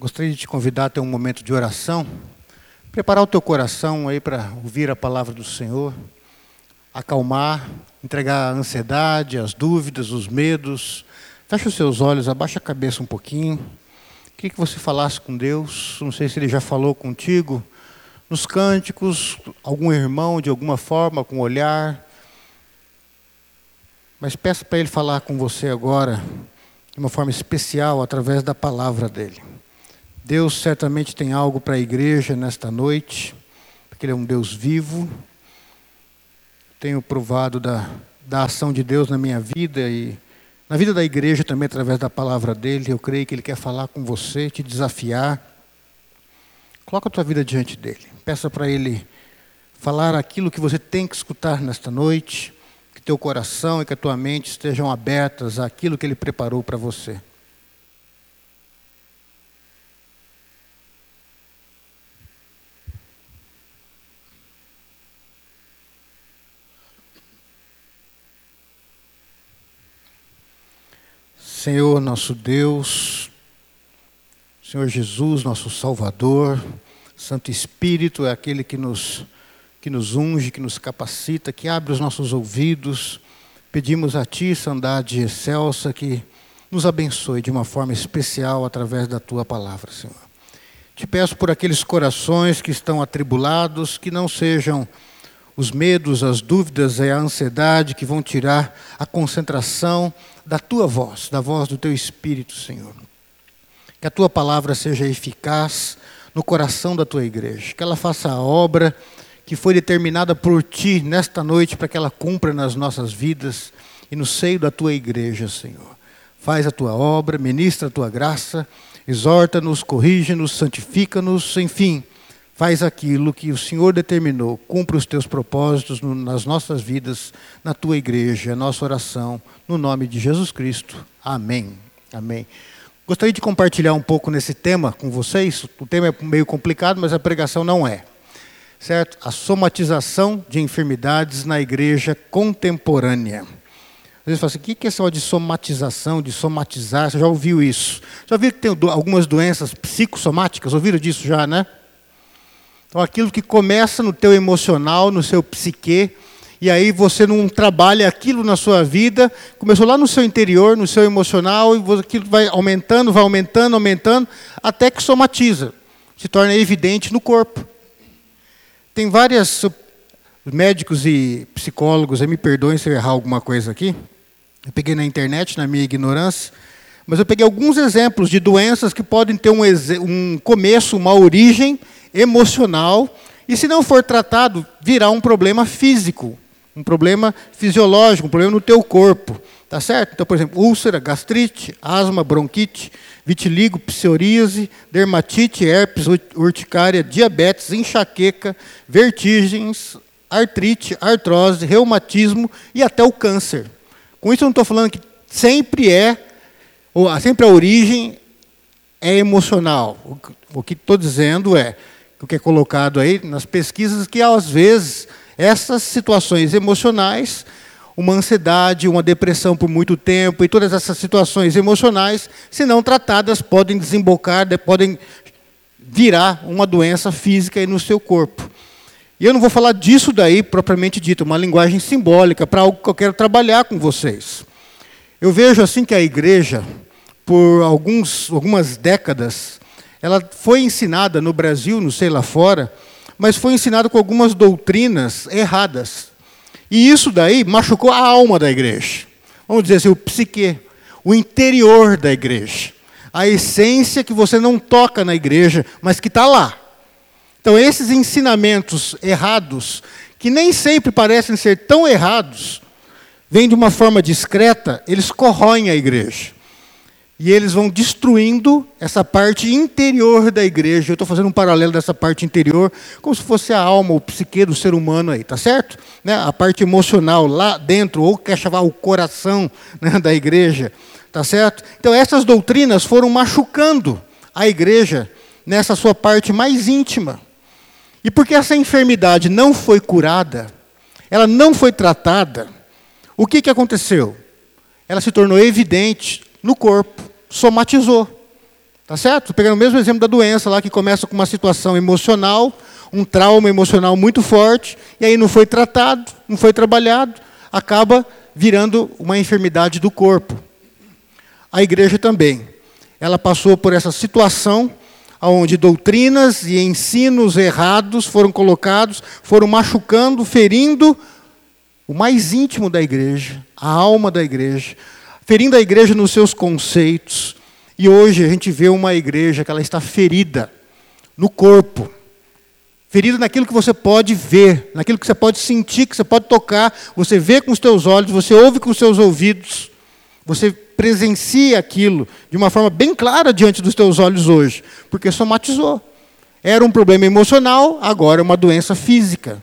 Gostaria de te convidar a ter um momento de oração. Preparar o teu coração aí para ouvir a palavra do Senhor. Acalmar, entregar a ansiedade, as dúvidas, os medos. Feche os seus olhos, abaixa a cabeça um pouquinho. Queria que você falasse com Deus. Não sei se Ele já falou contigo. Nos cânticos, algum irmão de alguma forma, com olhar. Mas peça para Ele falar com você agora, de uma forma especial, através da palavra dEle. Deus certamente tem algo para a igreja nesta noite, porque Ele é um Deus vivo. Tenho provado da, da ação de Deus na minha vida e na vida da igreja também, através da palavra dEle. Eu creio que Ele quer falar com você, te desafiar. Coloca a tua vida diante dEle. Peça para Ele falar aquilo que você tem que escutar nesta noite. Que teu coração e que a tua mente estejam abertas àquilo que Ele preparou para você. Senhor nosso Deus, Senhor Jesus, nosso Salvador, Santo Espírito é aquele que nos, que nos unge, que nos capacita, que abre os nossos ouvidos. Pedimos a Ti, Sandade excelsa, que nos abençoe de uma forma especial através da Tua palavra, Senhor. Te peço por aqueles corações que estão atribulados, que não sejam os medos, as dúvidas e a ansiedade que vão tirar a concentração da tua voz, da voz do teu Espírito, Senhor. Que a tua palavra seja eficaz no coração da tua igreja, que ela faça a obra que foi determinada por ti nesta noite para que ela cumpra nas nossas vidas e no seio da tua igreja, Senhor. Faz a tua obra, ministra a tua graça, exorta-nos, corrige-nos, santifica-nos, enfim Faz aquilo que o Senhor determinou, cumpra os teus propósitos no, nas nossas vidas, na tua igreja, nossa oração, no nome de Jesus Cristo. Amém. Amém. Gostaria de compartilhar um pouco nesse tema com vocês. O tema é meio complicado, mas a pregação não é. Certo? A somatização de enfermidades na igreja contemporânea. Às vezes fala assim, o que é essa de somatização, de somatizar? Você já ouviu isso? Já viu que tem algumas doenças psicossomáticas? Ouviram disso já, né? Então, aquilo que começa no teu emocional, no seu psique, e aí você não trabalha aquilo na sua vida, começou lá no seu interior, no seu emocional, e aquilo vai aumentando, vai aumentando, aumentando, até que somatiza, se torna evidente no corpo. Tem várias médicos e psicólogos, me perdoem se eu errar alguma coisa aqui, eu peguei na internet, na minha ignorância, mas eu peguei alguns exemplos de doenças que podem ter um, um começo, uma origem, emocional, e se não for tratado, virá um problema físico, um problema fisiológico, um problema no teu corpo. Tá certo? Então, por exemplo, úlcera, gastrite, asma, bronquite, vitiligo, psoríase, dermatite, herpes, urticária, diabetes, enxaqueca, vertigens, artrite, artrose, reumatismo e até o câncer. Com isso eu não estou falando que sempre é, ou sempre a origem é emocional. O que estou dizendo é que é colocado aí nas pesquisas, que às vezes essas situações emocionais, uma ansiedade, uma depressão por muito tempo e todas essas situações emocionais, se não tratadas, podem desembocar, podem virar uma doença física no seu corpo. E eu não vou falar disso daí propriamente dito, uma linguagem simbólica para algo que eu quero trabalhar com vocês. Eu vejo assim que a igreja, por alguns, algumas décadas, ela foi ensinada no Brasil, não sei lá fora, mas foi ensinada com algumas doutrinas erradas. E isso daí machucou a alma da igreja. Vamos dizer assim, o psique, o interior da igreja. A essência que você não toca na igreja, mas que está lá. Então, esses ensinamentos errados, que nem sempre parecem ser tão errados, vêm de uma forma discreta, eles corroem a igreja. E eles vão destruindo essa parte interior da igreja. Eu estou fazendo um paralelo dessa parte interior, como se fosse a alma, o psique do ser humano aí, tá certo? Né? A parte emocional lá dentro, ou quer chamar o coração né, da igreja, tá certo? Então essas doutrinas foram machucando a igreja nessa sua parte mais íntima. E porque essa enfermidade não foi curada, ela não foi tratada, o que, que aconteceu? Ela se tornou evidente no corpo, somatizou. Tá certo? Pegando o mesmo exemplo da doença lá, que começa com uma situação emocional, um trauma emocional muito forte, e aí não foi tratado, não foi trabalhado, acaba virando uma enfermidade do corpo. A igreja também. Ela passou por essa situação onde doutrinas e ensinos errados foram colocados, foram machucando, ferindo o mais íntimo da igreja, a alma da igreja, ferindo a igreja nos seus conceitos, e hoje a gente vê uma igreja que ela está ferida no corpo. Ferida naquilo que você pode ver, naquilo que você pode sentir, que você pode tocar, você vê com os teus olhos, você ouve com os seus ouvidos, você presencia aquilo de uma forma bem clara diante dos teus olhos hoje, porque somatizou. Era um problema emocional, agora é uma doença física.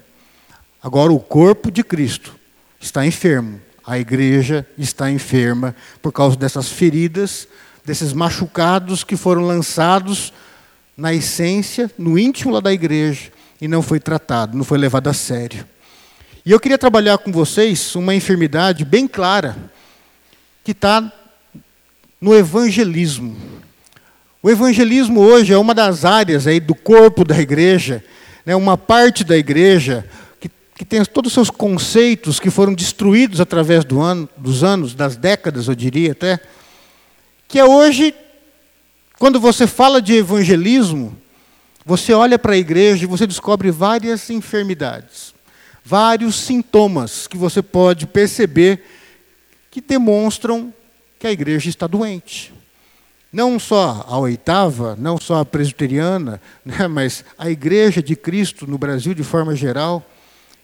Agora o corpo de Cristo está enfermo, a igreja está enferma por causa dessas feridas desses machucados que foram lançados na essência, no íntimo lá da igreja, e não foi tratado, não foi levado a sério. E eu queria trabalhar com vocês uma enfermidade bem clara, que está no evangelismo. O evangelismo hoje é uma das áreas aí do corpo da igreja, né, uma parte da igreja que, tem todos os seus conceitos que foram destruídos através do ano, dos anos, das décadas, eu diria até que é hoje, quando você fala de evangelismo, você olha para a igreja e você descobre várias enfermidades, vários sintomas que você pode perceber que demonstram que a igreja está doente. Não só a oitava, não só a presbiteriana, né, mas a igreja de Cristo no Brasil de forma geral,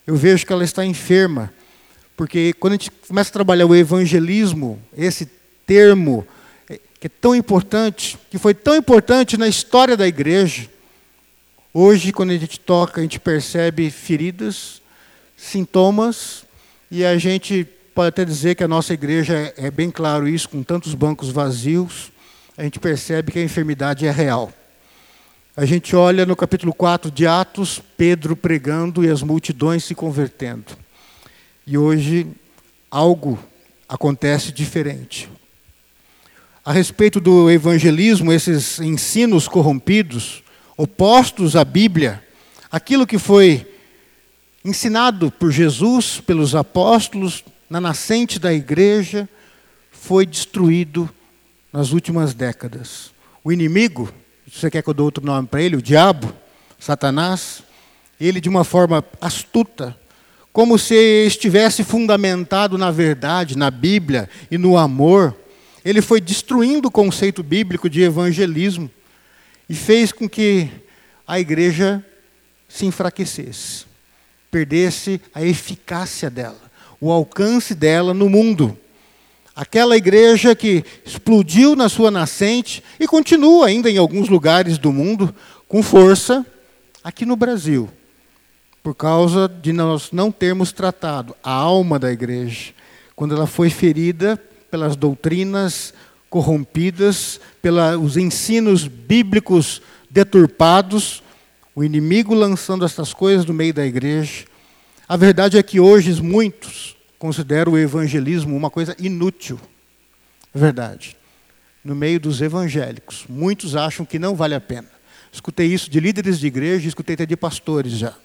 eu vejo que ela está enferma. Porque quando a gente começa a trabalhar o evangelismo, esse termo que é tão importante, que foi tão importante na história da igreja. Hoje, quando a gente toca, a gente percebe feridas, sintomas, e a gente pode até dizer que a nossa igreja é, é bem claro isso, com tantos bancos vazios, a gente percebe que a enfermidade é real. A gente olha no capítulo 4 de Atos, Pedro pregando e as multidões se convertendo. E hoje algo acontece diferente a respeito do evangelismo, esses ensinos corrompidos, opostos à Bíblia, aquilo que foi ensinado por Jesus, pelos apóstolos, na nascente da igreja, foi destruído nas últimas décadas. O inimigo, você quer que eu dê outro nome para ele? O diabo, Satanás, ele de uma forma astuta, como se estivesse fundamentado na verdade, na Bíblia e no amor, ele foi destruindo o conceito bíblico de evangelismo e fez com que a igreja se enfraquecesse, perdesse a eficácia dela, o alcance dela no mundo. Aquela igreja que explodiu na sua nascente e continua ainda em alguns lugares do mundo com força, aqui no Brasil, por causa de nós não termos tratado a alma da igreja, quando ela foi ferida pelas doutrinas corrompidas, pelos ensinos bíblicos deturpados, o inimigo lançando essas coisas no meio da igreja. A verdade é que hoje muitos consideram o evangelismo uma coisa inútil. É verdade. No meio dos evangélicos, muitos acham que não vale a pena. Escutei isso de líderes de igreja, escutei até de pastores já.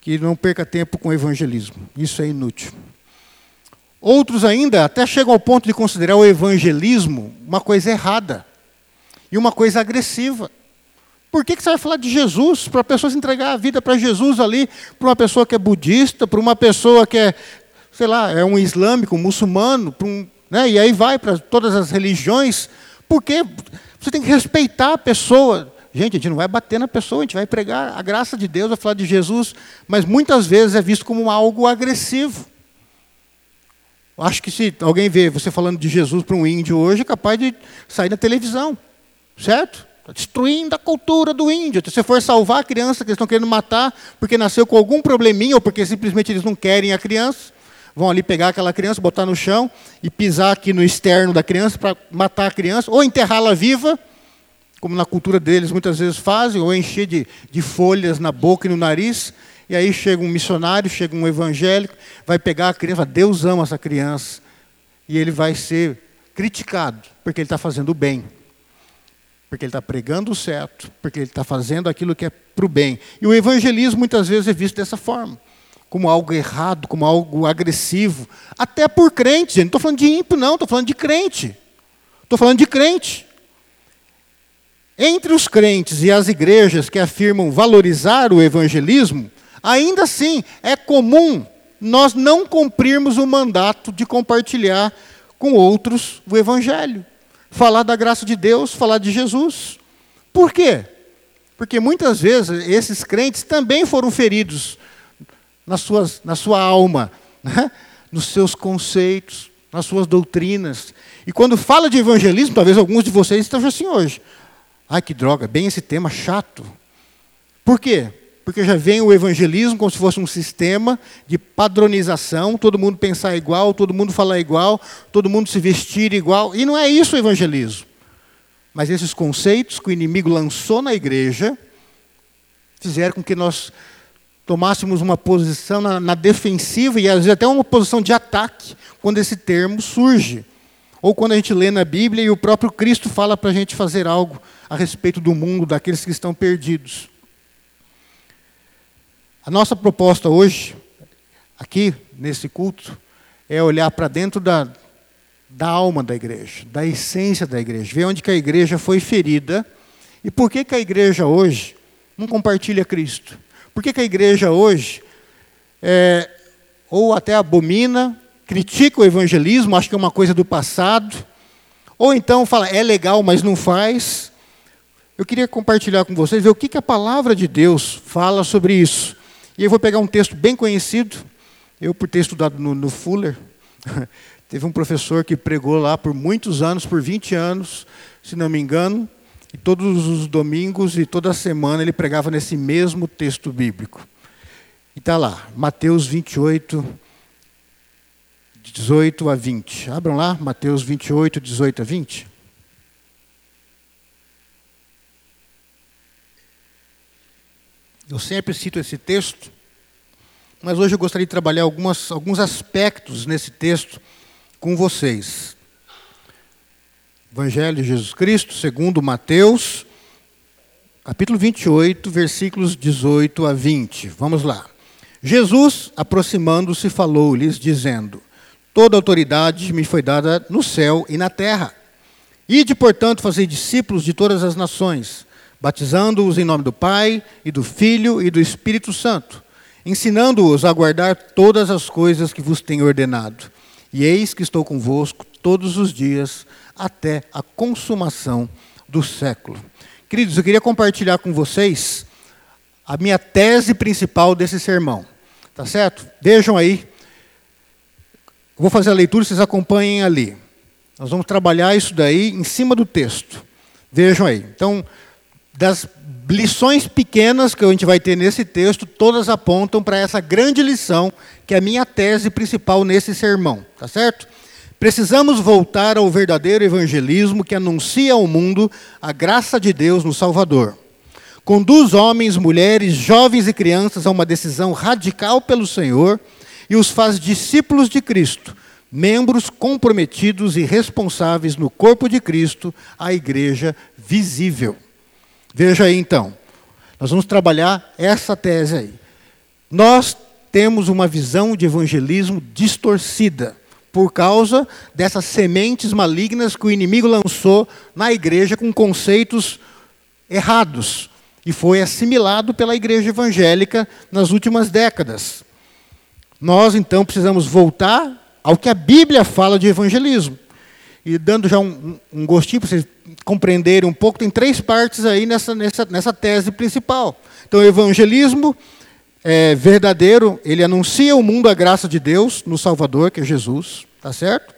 Que não perca tempo com evangelismo. Isso é inútil. Outros ainda até chegam ao ponto de considerar o evangelismo uma coisa errada e uma coisa agressiva. Por que, que você vai falar de Jesus? Para pessoas entregar a vida para Jesus ali, para uma pessoa que é budista, para uma pessoa que é, sei lá, é um islâmico, um muçulmano, um, né? e aí vai para todas as religiões. Por quê? Você tem que respeitar a pessoa. Gente, a gente não vai bater na pessoa, a gente vai pregar a graça de Deus, vai falar de Jesus, mas muitas vezes é visto como algo agressivo. Acho que se alguém vê você falando de Jesus para um índio hoje, é capaz de sair na televisão, certo? Está destruindo a cultura do índio. Se você for salvar a criança que eles estão querendo matar porque nasceu com algum probleminha ou porque simplesmente eles não querem a criança, vão ali pegar aquela criança, botar no chão e pisar aqui no externo da criança para matar a criança, ou enterrá-la viva, como na cultura deles muitas vezes fazem, ou encher de, de folhas na boca e no nariz e aí chega um missionário, chega um evangélico, vai pegar a criança, Deus ama essa criança. E ele vai ser criticado, porque ele está fazendo o bem. porque ele está pregando o certo, porque ele está fazendo aquilo que é para o bem. E o evangelismo muitas vezes é visto dessa forma, como algo errado, como algo agressivo, até por crente, gente. Não estou falando de ímpio, não, estou falando de crente. Estou falando de crente. Entre os crentes e as igrejas que afirmam valorizar o evangelismo, ainda assim é comum nós não cumprirmos o mandato de compartilhar com outros o evangelho falar da graça de Deus, falar de Jesus. Por quê? Porque muitas vezes esses crentes também foram feridos nas suas, na sua alma, né? nos seus conceitos, nas suas doutrinas. E quando fala de evangelismo, talvez alguns de vocês estejam assim hoje. Ai, que droga, bem esse tema chato. Por quê? porque já vem o evangelismo como se fosse um sistema de padronização, todo mundo pensar igual, todo mundo falar igual, todo mundo se vestir igual, e não é isso o evangelismo. Mas esses conceitos que o inimigo lançou na igreja fizeram com que nós tomássemos uma posição na, na defensiva e às vezes até uma posição de ataque quando esse termo surge. Ou quando a gente lê na Bíblia e o próprio Cristo fala para a gente fazer algo a respeito do mundo, daqueles que estão perdidos. A nossa proposta hoje, aqui nesse culto, é olhar para dentro da, da alma da igreja, da essência da igreja, ver onde que a igreja foi ferida e por que, que a igreja hoje não compartilha Cristo. Por que, que a igreja hoje é, ou até abomina, critica o evangelismo, acha que é uma coisa do passado, ou então fala, é legal, mas não faz. Eu queria compartilhar com vocês, ver o que, que a palavra de Deus fala sobre isso. E eu vou pegar um texto bem conhecido, eu por ter estudado no, no Fuller, teve um professor que pregou lá por muitos anos, por 20 anos, se não me engano, e todos os domingos e toda semana ele pregava nesse mesmo texto bíblico. E está lá, Mateus 28, 18 a 20. Abram lá, Mateus 28, 18 a 20. Eu sempre cito esse texto, mas hoje eu gostaria de trabalhar algumas, alguns aspectos nesse texto com vocês. Evangelho de Jesus Cristo, segundo Mateus, capítulo 28, versículos 18 a 20. Vamos lá. Jesus, aproximando-se, falou-lhes, dizendo: Toda autoridade me foi dada no céu e na terra. Ide, portanto, fazer discípulos de todas as nações batizando-os em nome do Pai e do Filho e do Espírito Santo, ensinando-os a guardar todas as coisas que vos tenho ordenado. E eis que estou convosco todos os dias até a consumação do século. Queridos, eu queria compartilhar com vocês a minha tese principal desse sermão. Tá certo? Vejam aí. vou fazer a leitura, vocês acompanhem ali. Nós vamos trabalhar isso daí em cima do texto. Vejam aí. Então, das lições pequenas que a gente vai ter nesse texto, todas apontam para essa grande lição, que é a minha tese principal nesse sermão, tá certo? Precisamos voltar ao verdadeiro evangelismo que anuncia ao mundo a graça de Deus no Salvador. Conduz homens, mulheres, jovens e crianças a uma decisão radical pelo Senhor e os faz discípulos de Cristo, membros comprometidos e responsáveis no corpo de Cristo, a igreja visível. Veja aí então, nós vamos trabalhar essa tese aí. Nós temos uma visão de evangelismo distorcida por causa dessas sementes malignas que o inimigo lançou na igreja com conceitos errados e foi assimilado pela igreja evangélica nas últimas décadas. Nós então precisamos voltar ao que a Bíblia fala de evangelismo. E dando já um, um gostinho para vocês compreenderem um pouco, tem três partes aí nessa, nessa, nessa tese principal. Então, evangelismo é verdadeiro, ele anuncia o mundo a graça de Deus no Salvador, que é Jesus, tá certo?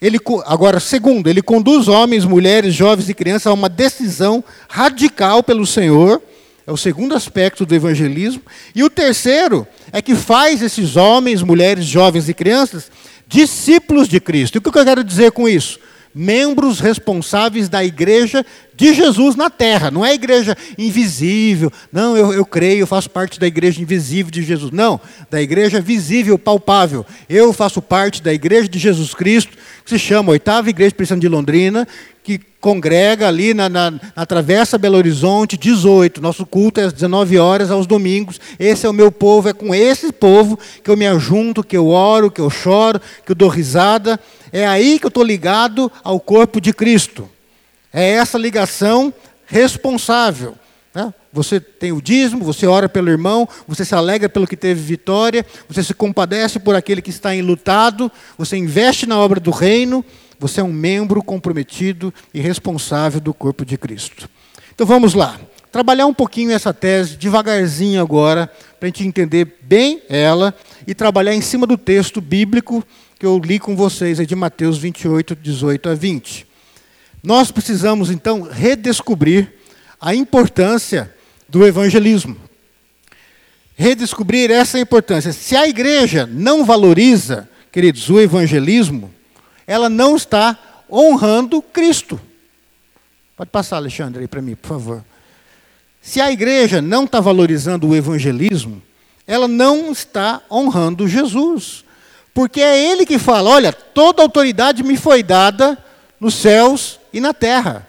Ele, agora, segundo, ele conduz homens, mulheres, jovens e crianças a uma decisão radical pelo Senhor, é o segundo aspecto do evangelismo. E o terceiro é que faz esses homens, mulheres, jovens e crianças discípulos de Cristo. E o que eu quero dizer com isso? Membros responsáveis da igreja de Jesus na terra. Não é a igreja invisível. Não, eu, eu creio, eu faço parte da igreja invisível de Jesus. Não, da igreja visível, palpável. Eu faço parte da igreja de Jesus Cristo, que se chama Oitava Igreja Presbiteriana de Londrina, que congrega ali na, na, na, Travessa Belo Horizonte, 18. Nosso culto é às 19 horas, aos domingos. Esse é o meu povo, é com esse povo que eu me ajunto, que eu oro, que eu choro, que eu dou risada. É aí que eu estou ligado ao corpo de Cristo. É essa ligação responsável. Né? Você tem o dízimo, você ora pelo irmão, você se alegra pelo que teve vitória, você se compadece por aquele que está enlutado, você investe na obra do reino, você é um membro comprometido e responsável do corpo de Cristo. Então vamos lá, trabalhar um pouquinho essa tese, devagarzinho agora, para a gente entender bem ela e trabalhar em cima do texto bíblico que eu li com vocês, é de Mateus 28, 18 a 20. Nós precisamos, então, redescobrir a importância do evangelismo. Redescobrir essa importância. Se a igreja não valoriza, queridos, o evangelismo, ela não está honrando Cristo. Pode passar, Alexandre, aí para mim, por favor. Se a igreja não está valorizando o evangelismo, ela não está honrando Jesus. Porque é ele que fala: olha, toda autoridade me foi dada nos céus e na terra.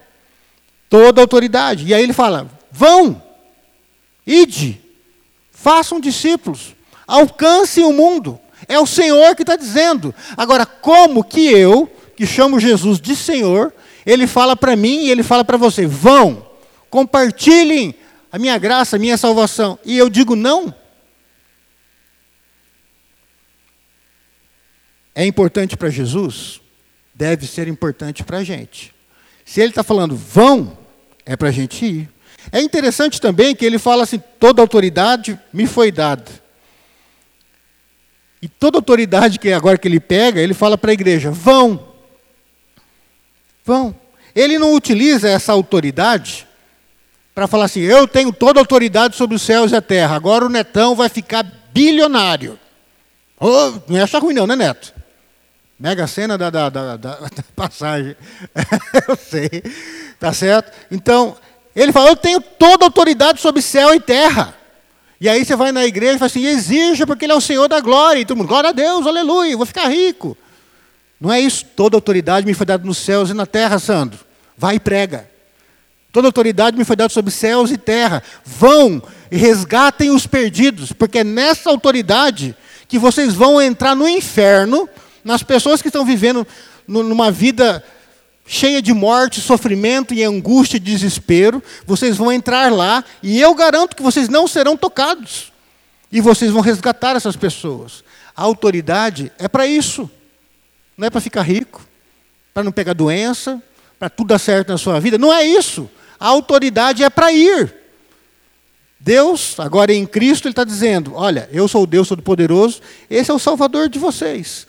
Toda autoridade. E aí ele fala: vão, ide, façam discípulos, alcancem o mundo. É o Senhor que está dizendo. Agora, como que eu, que chamo Jesus de Senhor, ele fala para mim e ele fala para você: vão, compartilhem a minha graça, a minha salvação. E eu digo não. É importante para Jesus, deve ser importante para a gente. Se ele está falando vão, é para a gente ir. É interessante também que ele fala assim: toda autoridade me foi dada. E toda autoridade que agora que ele pega, ele fala para a igreja: vão. Vão. Ele não utiliza essa autoridade para falar assim: eu tenho toda a autoridade sobre os céus e a terra, agora o netão vai ficar bilionário. Oh, não acha ruim, não, né, Neto? Mega cena da, da, da, da passagem. eu sei. Tá certo? Então, ele fala: Eu tenho toda a autoridade sobre céu e terra. E aí você vai na igreja e fala assim: exija, porque Ele é o Senhor da glória. E todo mundo, glória a Deus, aleluia, vou ficar rico. Não é isso. Toda autoridade me foi dada nos céus e na terra, Sandro. Vai e prega. Toda autoridade me foi dada sobre céus e terra. Vão e resgatem os perdidos, porque é nessa autoridade que vocês vão entrar no inferno nas pessoas que estão vivendo numa vida cheia de morte, sofrimento e angústia e desespero, vocês vão entrar lá e eu garanto que vocês não serão tocados. E vocês vão resgatar essas pessoas. A autoridade é para isso. Não é para ficar rico, para não pegar doença, para tudo dar certo na sua vida. Não é isso. A autoridade é para ir. Deus, agora em Cristo, Ele está dizendo: Olha, eu sou o Deus Todo-Poderoso, esse é o Salvador de vocês.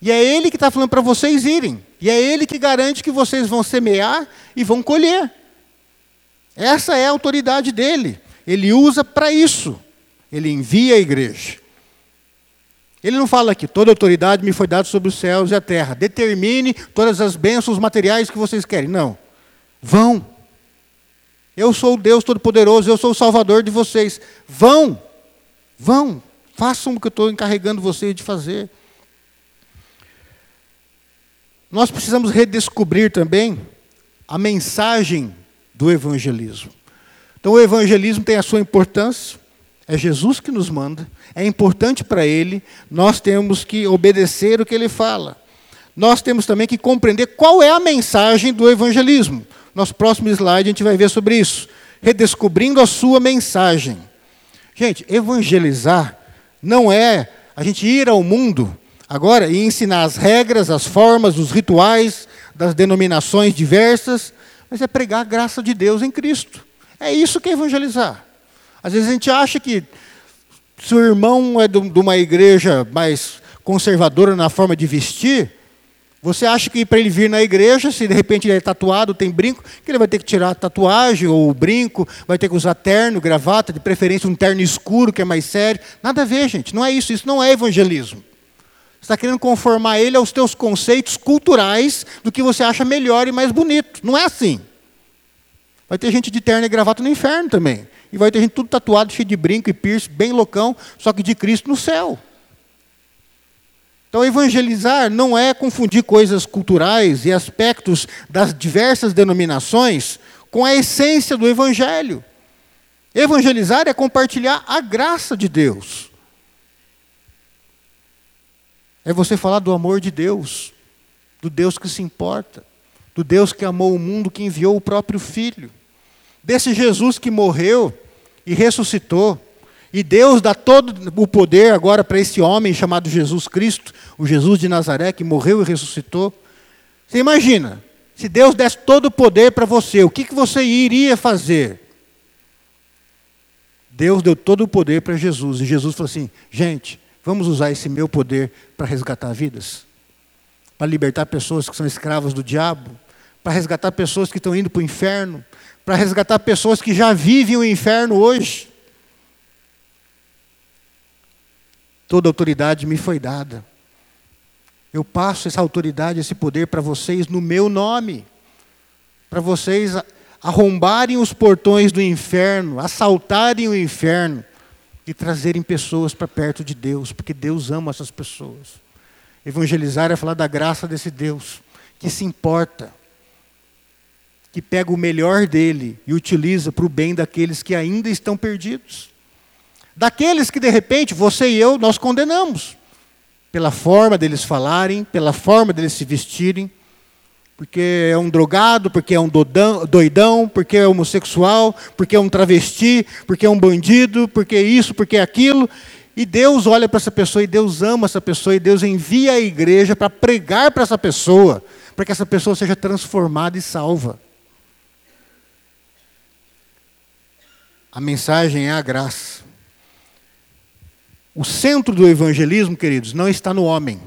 E é Ele que está falando para vocês irem. E é Ele que garante que vocês vão semear e vão colher. Essa é a autoridade dele. Ele usa para isso. Ele envia a igreja. Ele não fala aqui, toda autoridade me foi dada sobre os céus e a terra. Determine todas as bênçãos materiais que vocês querem. Não. Vão. Eu sou o Deus Todo-Poderoso, eu sou o Salvador de vocês. Vão. Vão. Façam o que eu estou encarregando vocês de fazer. Nós precisamos redescobrir também a mensagem do evangelismo. Então, o evangelismo tem a sua importância, é Jesus que nos manda, é importante para ele, nós temos que obedecer o que ele fala. Nós temos também que compreender qual é a mensagem do evangelismo. Nosso próximo slide a gente vai ver sobre isso. Redescobrindo a sua mensagem. Gente, evangelizar não é a gente ir ao mundo agora e ensinar as regras, as formas, os rituais das denominações diversas, mas é pregar a graça de Deus em Cristo. É isso que é evangelizar. Às vezes a gente acha que se o irmão é de uma igreja mais conservadora na forma de vestir, você acha que para ele vir na igreja, se de repente ele é tatuado, tem brinco, que ele vai ter que tirar a tatuagem ou o brinco, vai ter que usar terno, gravata, de preferência um terno escuro que é mais sério. Nada a ver, gente. Não é isso. Isso não é evangelismo. Você está querendo conformar ele aos teus conceitos culturais do que você acha melhor e mais bonito. Não é assim. Vai ter gente de terno e gravata no inferno também. E vai ter gente tudo tatuado, cheio de brinco e piercing, bem loucão, só que de Cristo no céu. Então, evangelizar não é confundir coisas culturais e aspectos das diversas denominações com a essência do Evangelho. Evangelizar é compartilhar a graça de Deus. É você falar do amor de Deus, do Deus que se importa, do Deus que amou o mundo, que enviou o próprio Filho, desse Jesus que morreu e ressuscitou e Deus dá todo o poder agora para esse homem chamado Jesus Cristo, o Jesus de Nazaré, que morreu e ressuscitou. Você imagina, se Deus desse todo o poder para você, o que, que você iria fazer? Deus deu todo o poder para Jesus, e Jesus falou assim: gente, vamos usar esse meu poder para resgatar vidas, para libertar pessoas que são escravas do diabo, para resgatar pessoas que estão indo para o inferno, para resgatar pessoas que já vivem o inferno hoje. Toda autoridade me foi dada. Eu passo essa autoridade, esse poder para vocês no meu nome. Para vocês arrombarem os portões do inferno, assaltarem o inferno e trazerem pessoas para perto de Deus, porque Deus ama essas pessoas. Evangelizar é falar da graça desse Deus, que se importa, que pega o melhor dele e utiliza para o bem daqueles que ainda estão perdidos. Daqueles que de repente você e eu nós condenamos, pela forma deles falarem, pela forma deles se vestirem, porque é um drogado, porque é um doidão, porque é homossexual, porque é um travesti, porque é um bandido, porque é isso, porque é aquilo. E Deus olha para essa pessoa e Deus ama essa pessoa e Deus envia a igreja para pregar para essa pessoa, para que essa pessoa seja transformada e salva. A mensagem é a graça. O centro do evangelismo, queridos, não está no homem.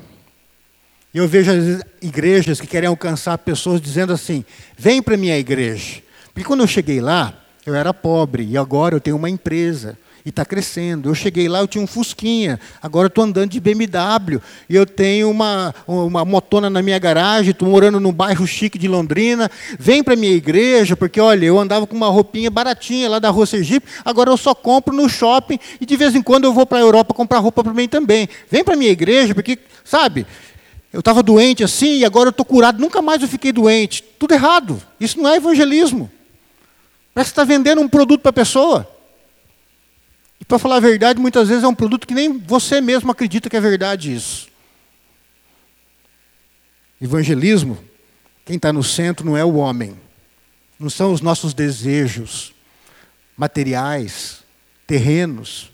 Eu vejo vezes, igrejas que querem alcançar pessoas dizendo assim: vem para minha igreja. Porque quando eu cheguei lá, eu era pobre e agora eu tenho uma empresa e está crescendo. Eu cheguei lá, eu tinha um Fusquinha, agora estou andando de BMW, e eu tenho uma, uma motona na minha garagem, estou morando num bairro chique de Londrina. Vem para a minha igreja, porque olha, eu andava com uma roupinha baratinha lá da Rua Sergipe, agora eu só compro no shopping e de vez em quando eu vou para a Europa comprar roupa para mim também. Vem para a minha igreja, porque, sabe, eu estava doente assim e agora eu estou curado, nunca mais eu fiquei doente. Tudo errado. Isso não é evangelismo. Parece que está vendendo um produto para a pessoa. E para falar a verdade, muitas vezes é um produto que nem você mesmo acredita que é verdade isso. Evangelismo, quem está no centro não é o homem, não são os nossos desejos materiais, terrenos.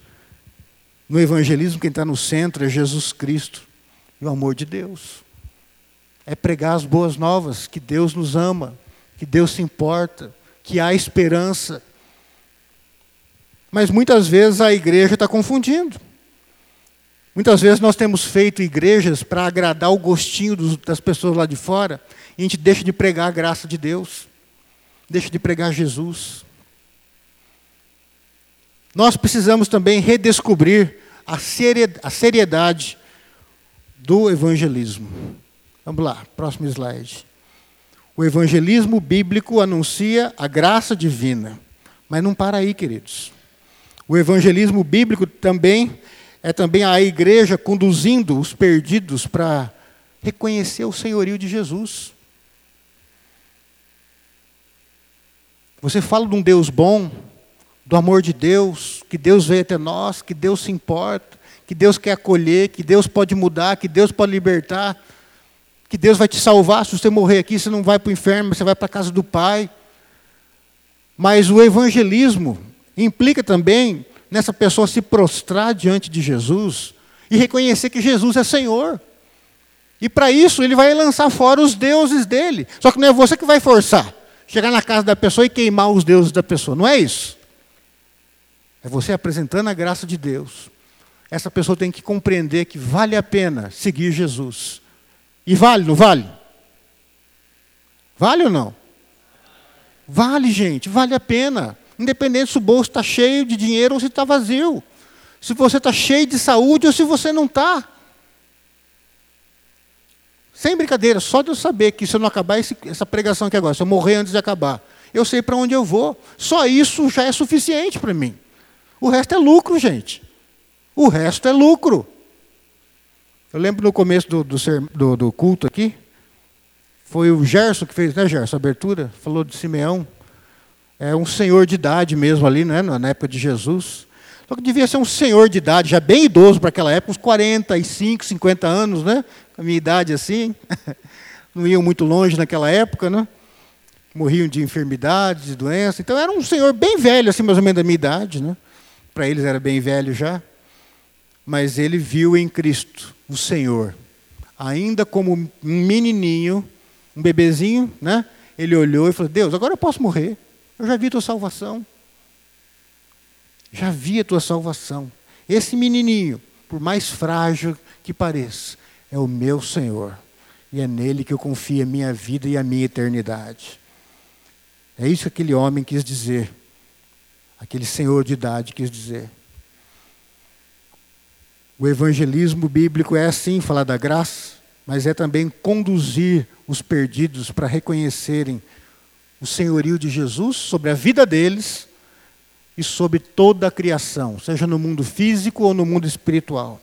No evangelismo, quem está no centro é Jesus Cristo e o amor de Deus. É pregar as boas novas, que Deus nos ama, que Deus se importa, que há esperança, mas muitas vezes a igreja está confundindo. Muitas vezes nós temos feito igrejas para agradar o gostinho dos, das pessoas lá de fora e a gente deixa de pregar a graça de Deus, deixa de pregar Jesus. Nós precisamos também redescobrir a seriedade do evangelismo. Vamos lá, próximo slide. O evangelismo bíblico anuncia a graça divina, mas não para aí, queridos. O evangelismo bíblico também é também a igreja conduzindo os perdidos para reconhecer o senhorio de Jesus. Você fala de um Deus bom, do amor de Deus, que Deus veio até nós, que Deus se importa, que Deus quer acolher, que Deus pode mudar, que Deus pode libertar, que Deus vai te salvar. Se você morrer aqui, você não vai para o inferno, você vai para a casa do Pai. Mas o evangelismo Implica também nessa pessoa se prostrar diante de Jesus e reconhecer que Jesus é Senhor. E para isso ele vai lançar fora os deuses dele. Só que não é você que vai forçar. Chegar na casa da pessoa e queimar os deuses da pessoa. Não é isso. É você apresentando a graça de Deus. Essa pessoa tem que compreender que vale a pena seguir Jesus. E vale, não vale? Vale ou não? Vale, gente, vale a pena. Independente se o bolso está cheio de dinheiro ou se está vazio. Se você está cheio de saúde ou se você não está. Sem brincadeira, só de eu saber que se eu não acabar esse, essa pregação aqui agora, se eu morrer antes de acabar, eu sei para onde eu vou. Só isso já é suficiente para mim. O resto é lucro, gente. O resto é lucro. Eu lembro no começo do, do, do, do culto aqui, foi o Gerson que fez, né, Gerson, a abertura, falou de Simeão. É um senhor de idade mesmo ali, né, na época de Jesus. Só que devia ser um senhor de idade, já bem idoso para aquela época, uns 45, 50 anos, né? A minha idade assim. Não iam muito longe naquela época, né? Morriam de enfermidades, de doenças. Então era um senhor bem velho, assim, mais ou menos da minha idade, né? Para eles era bem velho já. Mas ele viu em Cristo o Senhor, ainda como um menininho, um bebezinho, né? Ele olhou e falou: Deus, agora eu posso morrer. Eu já vi tua salvação. Já vi a tua salvação. Esse menininho, por mais frágil que pareça, é o meu Senhor. E é nele que eu confio a minha vida e a minha eternidade. É isso que aquele homem quis dizer. Aquele senhor de idade quis dizer. O evangelismo bíblico é assim, falar da graça, mas é também conduzir os perdidos para reconhecerem o senhorio de Jesus sobre a vida deles e sobre toda a criação, seja no mundo físico ou no mundo espiritual.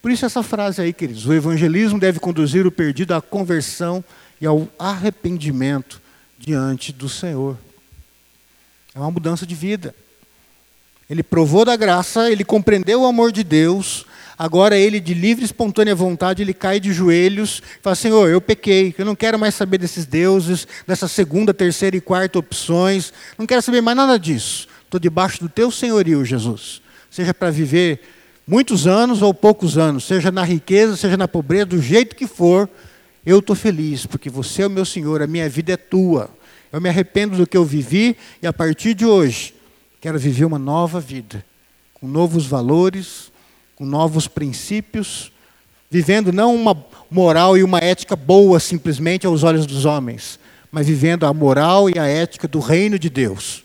Por isso essa frase aí, queridos, o evangelismo deve conduzir o perdido à conversão e ao arrependimento diante do Senhor. É uma mudança de vida. Ele provou da graça, ele compreendeu o amor de Deus, Agora ele, de livre e espontânea vontade, ele cai de joelhos e fala: Senhor, eu pequei, eu não quero mais saber desses deuses, dessa segunda, terceira e quarta opções, não quero saber mais nada disso. Estou debaixo do teu senhorio, Jesus. Seja para viver muitos anos ou poucos anos, seja na riqueza, seja na pobreza, do jeito que for, eu estou feliz, porque você é o meu Senhor, a minha vida é tua. Eu me arrependo do que eu vivi e a partir de hoje quero viver uma nova vida, com novos valores, com novos princípios, vivendo não uma moral e uma ética boa simplesmente aos olhos dos homens, mas vivendo a moral e a ética do reino de Deus.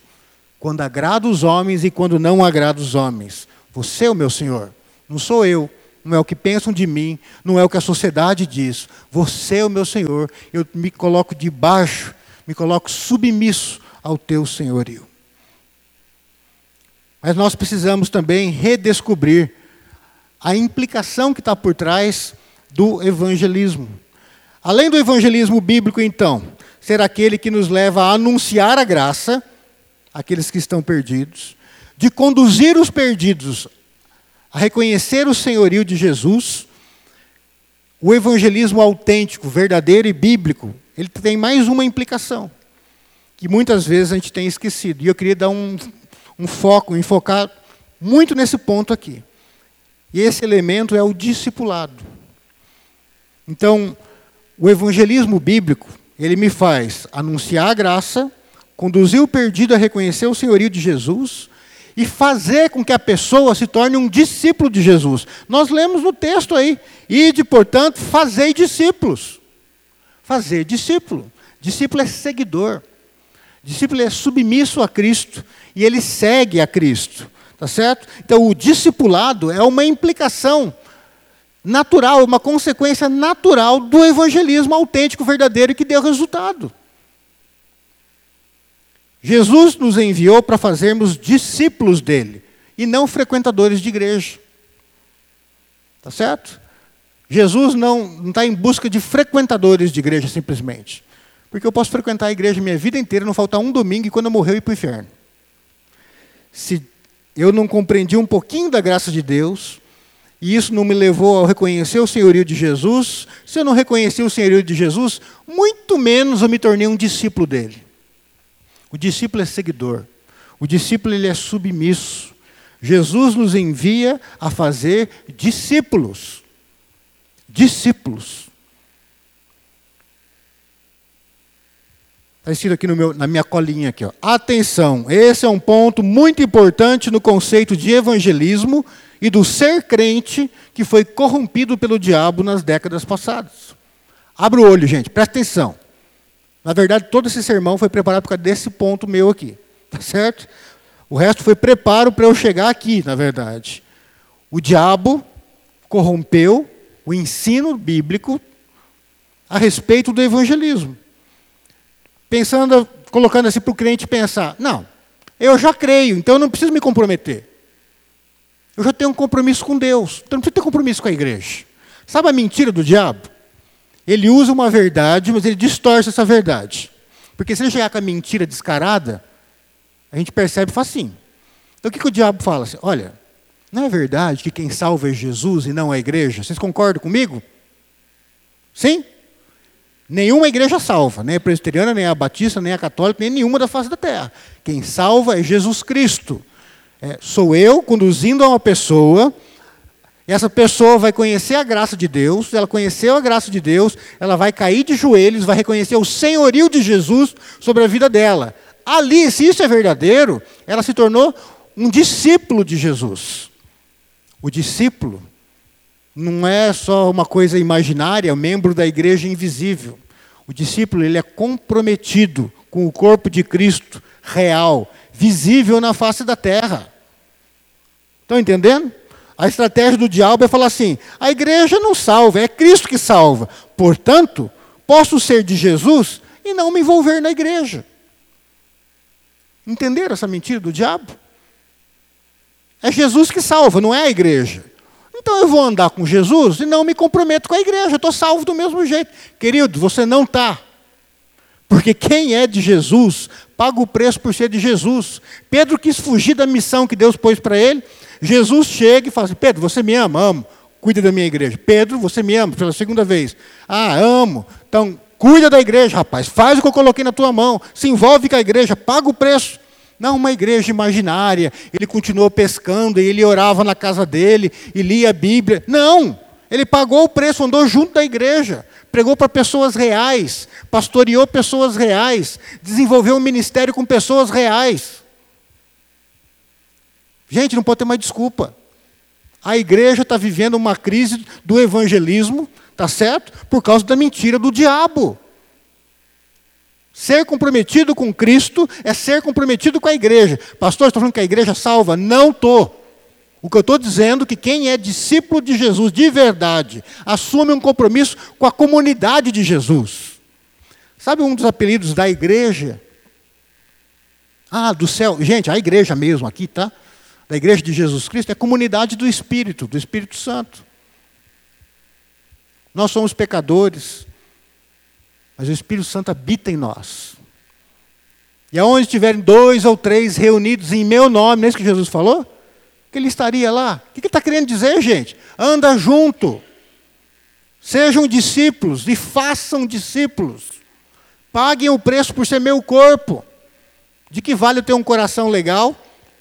Quando agrada os homens e quando não agrada os homens. Você é o meu Senhor, não sou eu, não é o que pensam de mim, não é o que a sociedade diz. Você é o meu Senhor, eu me coloco debaixo, me coloco submisso ao teu senhorio. Mas nós precisamos também redescobrir a implicação que está por trás do evangelismo. Além do evangelismo bíblico, então, ser aquele que nos leva a anunciar a graça àqueles que estão perdidos, de conduzir os perdidos a reconhecer o senhorio de Jesus, o evangelismo autêntico, verdadeiro e bíblico, ele tem mais uma implicação, que muitas vezes a gente tem esquecido. E eu queria dar um, um foco, enfocar muito nesse ponto aqui. E esse elemento é o discipulado. Então, o evangelismo bíblico, ele me faz anunciar a graça, conduzir o perdido a reconhecer o senhorio de Jesus e fazer com que a pessoa se torne um discípulo de Jesus. Nós lemos no texto aí, ide, portanto, fazei discípulos. Fazer discípulo. Discípulo é seguidor. Discípulo é submisso a Cristo e ele segue a Cristo. Tá certo? Então, o discipulado é uma implicação natural, uma consequência natural do evangelismo autêntico, verdadeiro que deu resultado. Jesus nos enviou para fazermos discípulos dele e não frequentadores de igreja. Tá certo? Jesus não está em busca de frequentadores de igreja simplesmente. Porque eu posso frequentar a igreja minha vida inteira, não faltar um domingo e quando eu morrer eu ir para o inferno. Se eu não compreendi um pouquinho da graça de Deus, e isso não me levou a reconhecer o senhorio de Jesus. Se eu não reconheci o senhorio de Jesus, muito menos eu me tornei um discípulo dele. O discípulo é seguidor. O discípulo ele é submisso. Jesus nos envia a fazer discípulos. Discípulos. Está escrito aqui meu, na minha colinha aqui. Ó. Atenção, esse é um ponto muito importante no conceito de evangelismo e do ser crente que foi corrompido pelo diabo nas décadas passadas. Abra o olho, gente, presta atenção. Na verdade, todo esse sermão foi preparado por causa desse ponto meu aqui. Tá certo? O resto foi preparo para eu chegar aqui, na verdade. O diabo corrompeu o ensino bíblico a respeito do evangelismo. Pensando, colocando assim para o crente pensar: não, eu já creio, então eu não preciso me comprometer. Eu já tenho um compromisso com Deus, então não preciso ter compromisso com a igreja. Sabe a mentira do diabo? Ele usa uma verdade, mas ele distorce essa verdade. Porque se ele chegar com a mentira descarada, a gente percebe facinho. Então o que, que o diabo fala? Assim, Olha, não é verdade que quem salva é Jesus e não a igreja? Vocês concordam comigo? Sim? Nenhuma igreja salva, nem a presbiteriana, nem a batista, nem a católica, nem nenhuma da face da terra. Quem salva é Jesus Cristo. É, sou eu conduzindo a uma pessoa e essa pessoa vai conhecer a graça de Deus, ela conheceu a graça de Deus, ela vai cair de joelhos, vai reconhecer o senhorio de Jesus sobre a vida dela. Ali, se isso é verdadeiro, ela se tornou um discípulo de Jesus. O discípulo não é só uma coisa imaginária, membro da igreja invisível. O discípulo ele é comprometido com o corpo de Cristo real, visível na face da terra. Estão entendendo? A estratégia do diabo é falar assim: a igreja não salva, é Cristo que salva. Portanto, posso ser de Jesus e não me envolver na igreja. Entenderam essa mentira do diabo? É Jesus que salva, não é a igreja. Então eu vou andar com Jesus e não me comprometo com a igreja, estou salvo do mesmo jeito. Querido, você não está. Porque quem é de Jesus paga o preço por ser de Jesus. Pedro quis fugir da missão que Deus pôs para ele, Jesus chega e fala assim: Pedro, você me ama? Amo. Cuida da minha igreja. Pedro, você me ama pela segunda vez. Ah, amo. Então, cuida da igreja, rapaz. Faz o que eu coloquei na tua mão. Se envolve com a igreja, paga o preço. Não uma igreja imaginária. Ele continuou pescando e ele orava na casa dele e lia a Bíblia. Não! Ele pagou o preço, andou junto da igreja, pregou para pessoas reais, pastoreou pessoas reais, desenvolveu um ministério com pessoas reais. Gente, não pode ter mais desculpa. A igreja está vivendo uma crise do evangelismo, tá certo? Por causa da mentira do diabo. Ser comprometido com Cristo é ser comprometido com a igreja. Pastor, estou falando que a igreja salva? Não estou. O que eu estou dizendo é que quem é discípulo de Jesus de verdade assume um compromisso com a comunidade de Jesus. Sabe um dos apelidos da igreja? Ah, do céu. Gente, a igreja mesmo aqui, tá? da Igreja de Jesus Cristo é comunidade do Espírito, do Espírito Santo. Nós somos pecadores, mas o Espírito Santo habita em nós. E aonde estiverem dois ou três reunidos em meu nome, não é isso que Jesus falou? Que ele estaria lá. O que ele está querendo dizer, gente? Anda junto. Sejam discípulos e façam discípulos. Paguem o preço por ser meu corpo. De que vale eu ter um coração legal?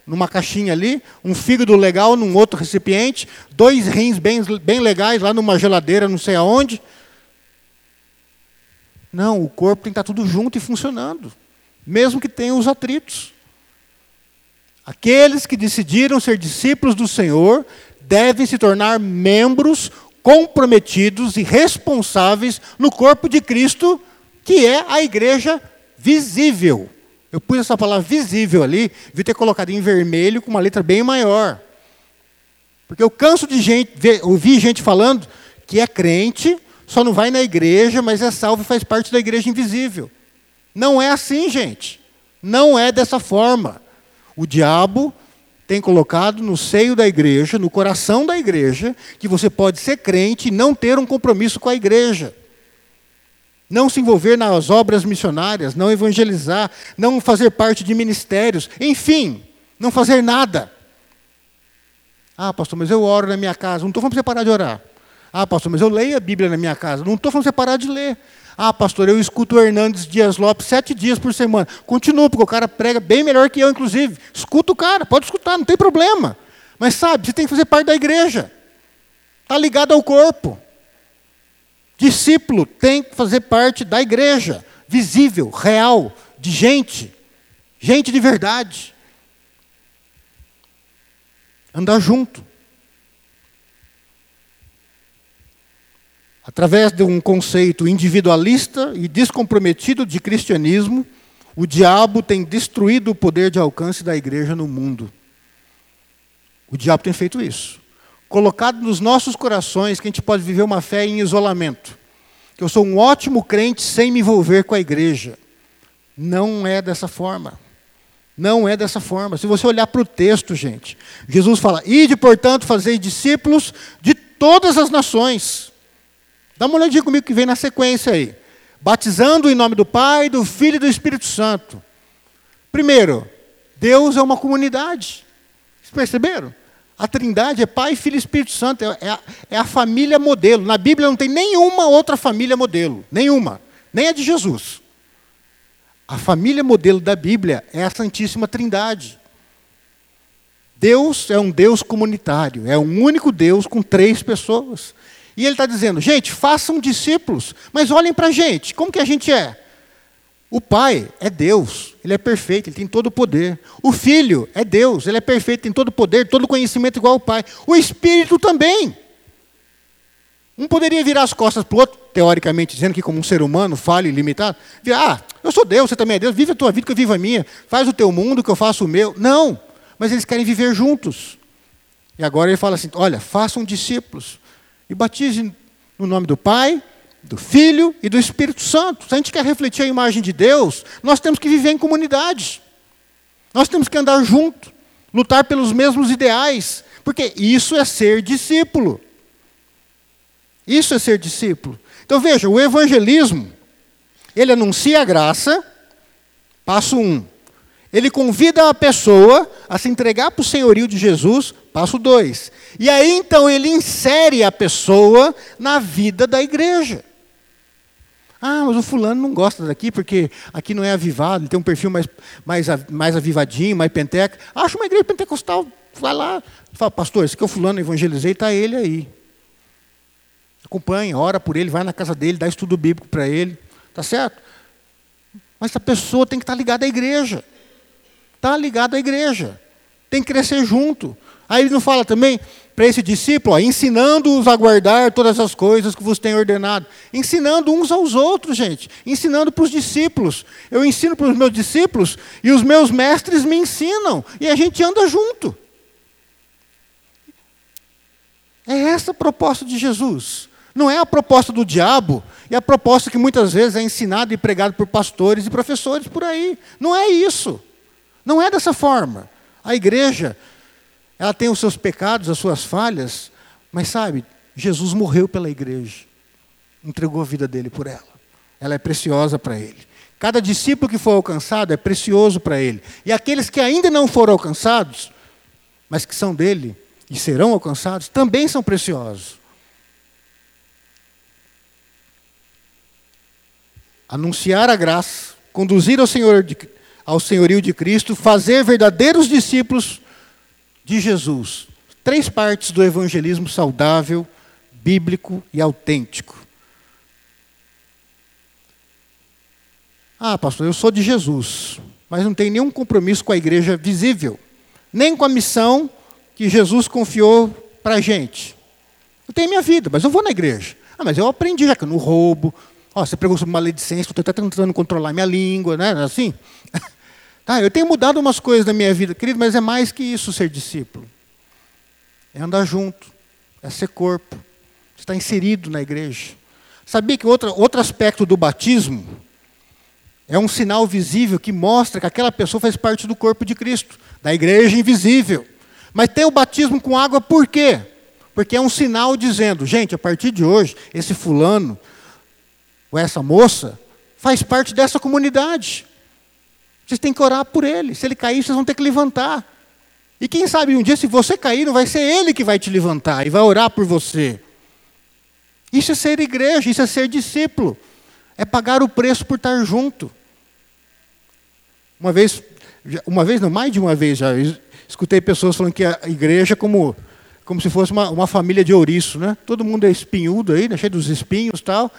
numa caixinha ali, um fígado legal num outro recipiente, dois rins bem, bem legais lá numa geladeira, não sei aonde. Não, o corpo tem que estar tudo junto e funcionando, mesmo que tenha os atritos. Aqueles que decidiram ser discípulos do Senhor devem se tornar membros comprometidos e responsáveis no corpo de Cristo, que é a igreja visível. Eu pus essa palavra visível ali, devia ter colocado em vermelho com uma letra bem maior. Porque eu canso de gente, ver, ouvir gente falando que é crente, só não vai na igreja, mas é salvo e faz parte da igreja invisível. Não é assim, gente. Não é dessa forma. O diabo tem colocado no seio da igreja, no coração da igreja, que você pode ser crente e não ter um compromisso com a igreja não se envolver nas obras missionárias, não evangelizar, não fazer parte de ministérios, enfim, não fazer nada. Ah, pastor, mas eu oro na minha casa. Não estou falando para você parar de orar. Ah, pastor, mas eu leio a Bíblia na minha casa. Não estou falando você parar de ler. Ah, pastor, eu escuto o Hernandes Dias Lopes sete dias por semana. Continua, porque o cara prega bem melhor que eu, inclusive. Escuta o cara, pode escutar, não tem problema. Mas sabe, você tem que fazer parte da igreja. Está ligado ao corpo. Discípulo tem que fazer parte da igreja, visível, real, de gente, gente de verdade. Andar junto. Através de um conceito individualista e descomprometido de cristianismo, o diabo tem destruído o poder de alcance da igreja no mundo. O diabo tem feito isso colocado nos nossos corações que a gente pode viver uma fé em isolamento. Que eu sou um ótimo crente sem me envolver com a igreja. Não é dessa forma. Não é dessa forma. Se você olhar para o texto, gente, Jesus fala: Ide, portanto, fazer discípulos de todas as nações. Dá uma olhadinha comigo que vem na sequência aí. Batizando em nome do Pai, do Filho e do Espírito Santo. Primeiro, Deus é uma comunidade. Vocês perceberam? A Trindade é Pai, Filho e Espírito Santo, é, é, a, é a família modelo. Na Bíblia não tem nenhuma outra família modelo, nenhuma, nem a de Jesus. A família modelo da Bíblia é a Santíssima Trindade. Deus é um Deus comunitário, é um único Deus com três pessoas. E ele está dizendo, gente, façam discípulos, mas olhem para a gente, como que a gente é? O Pai é Deus, Ele é perfeito, Ele tem todo o poder. O Filho é Deus, Ele é perfeito, tem todo o poder, todo o conhecimento igual ao Pai. O Espírito também. Um poderia virar as costas para o outro, teoricamente, dizendo que como um ser humano, falho e limitado, ah, eu sou Deus, você também é Deus, vive a tua vida que eu vivo a minha, faz o teu mundo que eu faço o meu. Não, mas eles querem viver juntos. E agora ele fala assim, olha, façam discípulos e batizem no nome do Pai, do Filho e do Espírito Santo. Se a gente quer refletir a imagem de Deus, nós temos que viver em comunidade. Nós temos que andar junto, lutar pelos mesmos ideais, porque isso é ser discípulo. Isso é ser discípulo. Então veja, o evangelismo, ele anuncia a graça, passo um. Ele convida a pessoa a se entregar para o senhorio de Jesus, passo dois. E aí então ele insere a pessoa na vida da igreja. Ah, mas o fulano não gosta daqui porque aqui não é avivado, ele tem um perfil mais, mais, mais avivadinho, mais penteca. Acha uma igreja pentecostal, vai lá. Fala, pastor, esse que é o fulano, evangelizei, está ele aí. Acompanha, ora por ele, vai na casa dele, dá estudo bíblico para ele. Tá certo? Mas a pessoa tem que estar tá ligada à igreja. Está ligada à igreja. Tem que crescer junto. Aí ele não fala também, para esse discípulo, ensinando-os a guardar todas as coisas que vos tenho ordenado. Ensinando uns aos outros, gente. Ensinando para os discípulos. Eu ensino para os meus discípulos e os meus mestres me ensinam. E a gente anda junto. É essa a proposta de Jesus. Não é a proposta do diabo, é a proposta que muitas vezes é ensinada e pregada por pastores e professores por aí. Não é isso. Não é dessa forma. A igreja ela tem os seus pecados, as suas falhas, mas sabe, Jesus morreu pela igreja, entregou a vida dele por ela. Ela é preciosa para ele. Cada discípulo que for alcançado é precioso para ele. E aqueles que ainda não foram alcançados, mas que são dele e serão alcançados, também são preciosos. Anunciar a graça, conduzir ao, Senhor de, ao senhorio de Cristo, fazer verdadeiros discípulos de Jesus. Três partes do evangelismo saudável, bíblico e autêntico. Ah, pastor, eu sou de Jesus, mas não tenho nenhum compromisso com a igreja visível, nem com a missão que Jesus confiou para a gente. Eu tenho minha vida, mas eu vou na igreja. Ah, mas eu aprendi já que não roubo. Ó, você pregou sobre maledicência, estou até tentando controlar minha língua, né? Assim. Tá, eu tenho mudado umas coisas na minha vida, querido, mas é mais que isso ser discípulo. É andar junto, é ser corpo, está inserido na igreja. Sabia que outro, outro aspecto do batismo é um sinal visível que mostra que aquela pessoa faz parte do corpo de Cristo, da igreja invisível. Mas tem o batismo com água por quê? Porque é um sinal dizendo, gente, a partir de hoje, esse fulano, ou essa moça, faz parte dessa comunidade. Vocês têm que orar por ele. Se ele cair, vocês vão ter que levantar. E quem sabe um dia, se você cair, não vai ser ele que vai te levantar e vai orar por você. Isso é ser igreja, isso é ser discípulo. É pagar o preço por estar junto. Uma vez, uma vez não, mais de uma vez já, escutei pessoas falando que a igreja é como, como se fosse uma, uma família de ouriço, né? Todo mundo é espinhudo aí, né? cheio dos espinhos e tal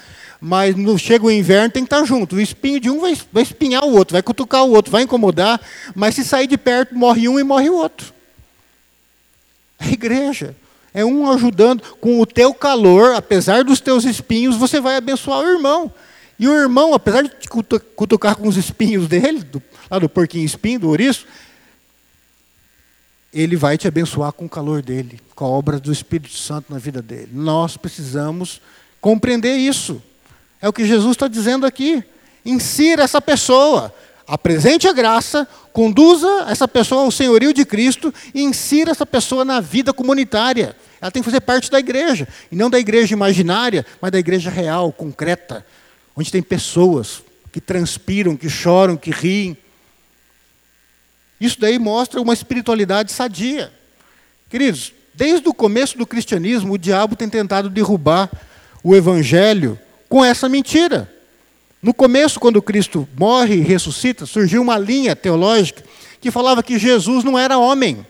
mas no, chega o inverno tem que estar junto. O espinho de um vai, vai espinhar o outro, vai cutucar o outro, vai incomodar, mas se sair de perto, morre um e morre o outro. A igreja é um ajudando com o teu calor, apesar dos teus espinhos, você vai abençoar o irmão. E o irmão, apesar de cutucar com os espinhos dele, do, lá do porquinho espinho, do ouriço, ele vai te abençoar com o calor dele, com a obra do Espírito Santo na vida dele. Nós precisamos compreender isso. É o que Jesus está dizendo aqui. Insira essa pessoa, apresente a graça, conduza essa pessoa ao senhorio de Cristo e insira essa pessoa na vida comunitária. Ela tem que fazer parte da igreja, e não da igreja imaginária, mas da igreja real, concreta, onde tem pessoas que transpiram, que choram, que riem. Isso daí mostra uma espiritualidade sadia. Queridos, desde o começo do cristianismo, o diabo tem tentado derrubar o evangelho com essa mentira. No começo, quando Cristo morre e ressuscita, surgiu uma linha teológica que falava que Jesus não era homem,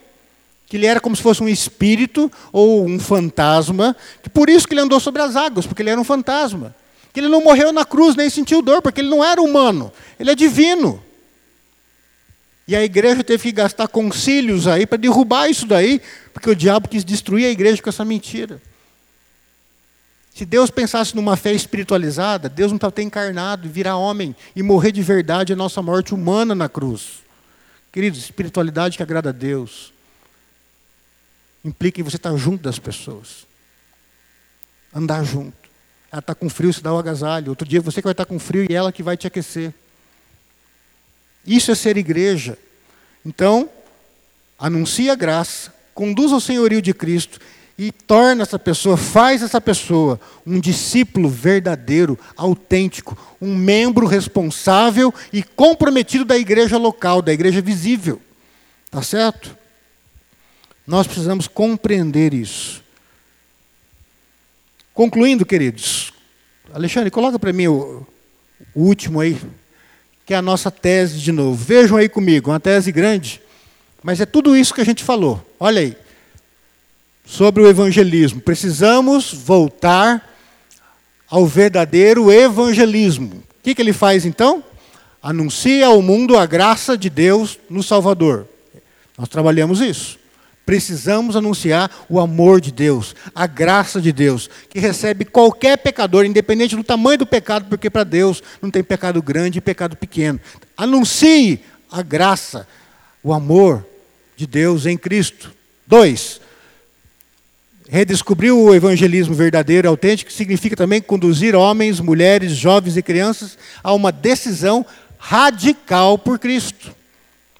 que ele era como se fosse um espírito ou um fantasma, que por isso que ele andou sobre as águas, porque ele era um fantasma. Que ele não morreu na cruz nem sentiu dor, porque ele não era humano, ele é divino. E a igreja teve que gastar concílios aí para derrubar isso daí, porque o diabo quis destruir a igreja com essa mentira. Se Deus pensasse numa fé espiritualizada, Deus não estava ter encarnado, virar homem e morrer de verdade a nossa morte humana na cruz. Queridos, espiritualidade que agrada a Deus implica em você estar junto das pessoas. Andar junto. Ela está com frio, você dá o agasalho. Outro dia você que vai estar com frio e ela que vai te aquecer. Isso é ser igreja. Então, anuncia a graça, conduz ao senhorio de Cristo e torna essa pessoa, faz essa pessoa um discípulo verdadeiro, autêntico, um membro responsável e comprometido da igreja local, da igreja visível. Tá certo? Nós precisamos compreender isso. Concluindo, queridos, Alexandre, coloca para mim o, o último aí, que é a nossa tese de novo. Vejam aí comigo, uma tese grande, mas é tudo isso que a gente falou. Olha aí sobre o evangelismo. Precisamos voltar ao verdadeiro evangelismo. O que, que ele faz então? Anuncia ao mundo a graça de Deus no Salvador. Nós trabalhamos isso. Precisamos anunciar o amor de Deus, a graça de Deus, que recebe qualquer pecador, independente do tamanho do pecado, porque para Deus não tem pecado grande e pecado pequeno. Anuncie a graça, o amor de Deus em Cristo. Dois, redescobrir o evangelismo verdadeiro, autêntico, significa também conduzir homens, mulheres, jovens e crianças a uma decisão radical por Cristo.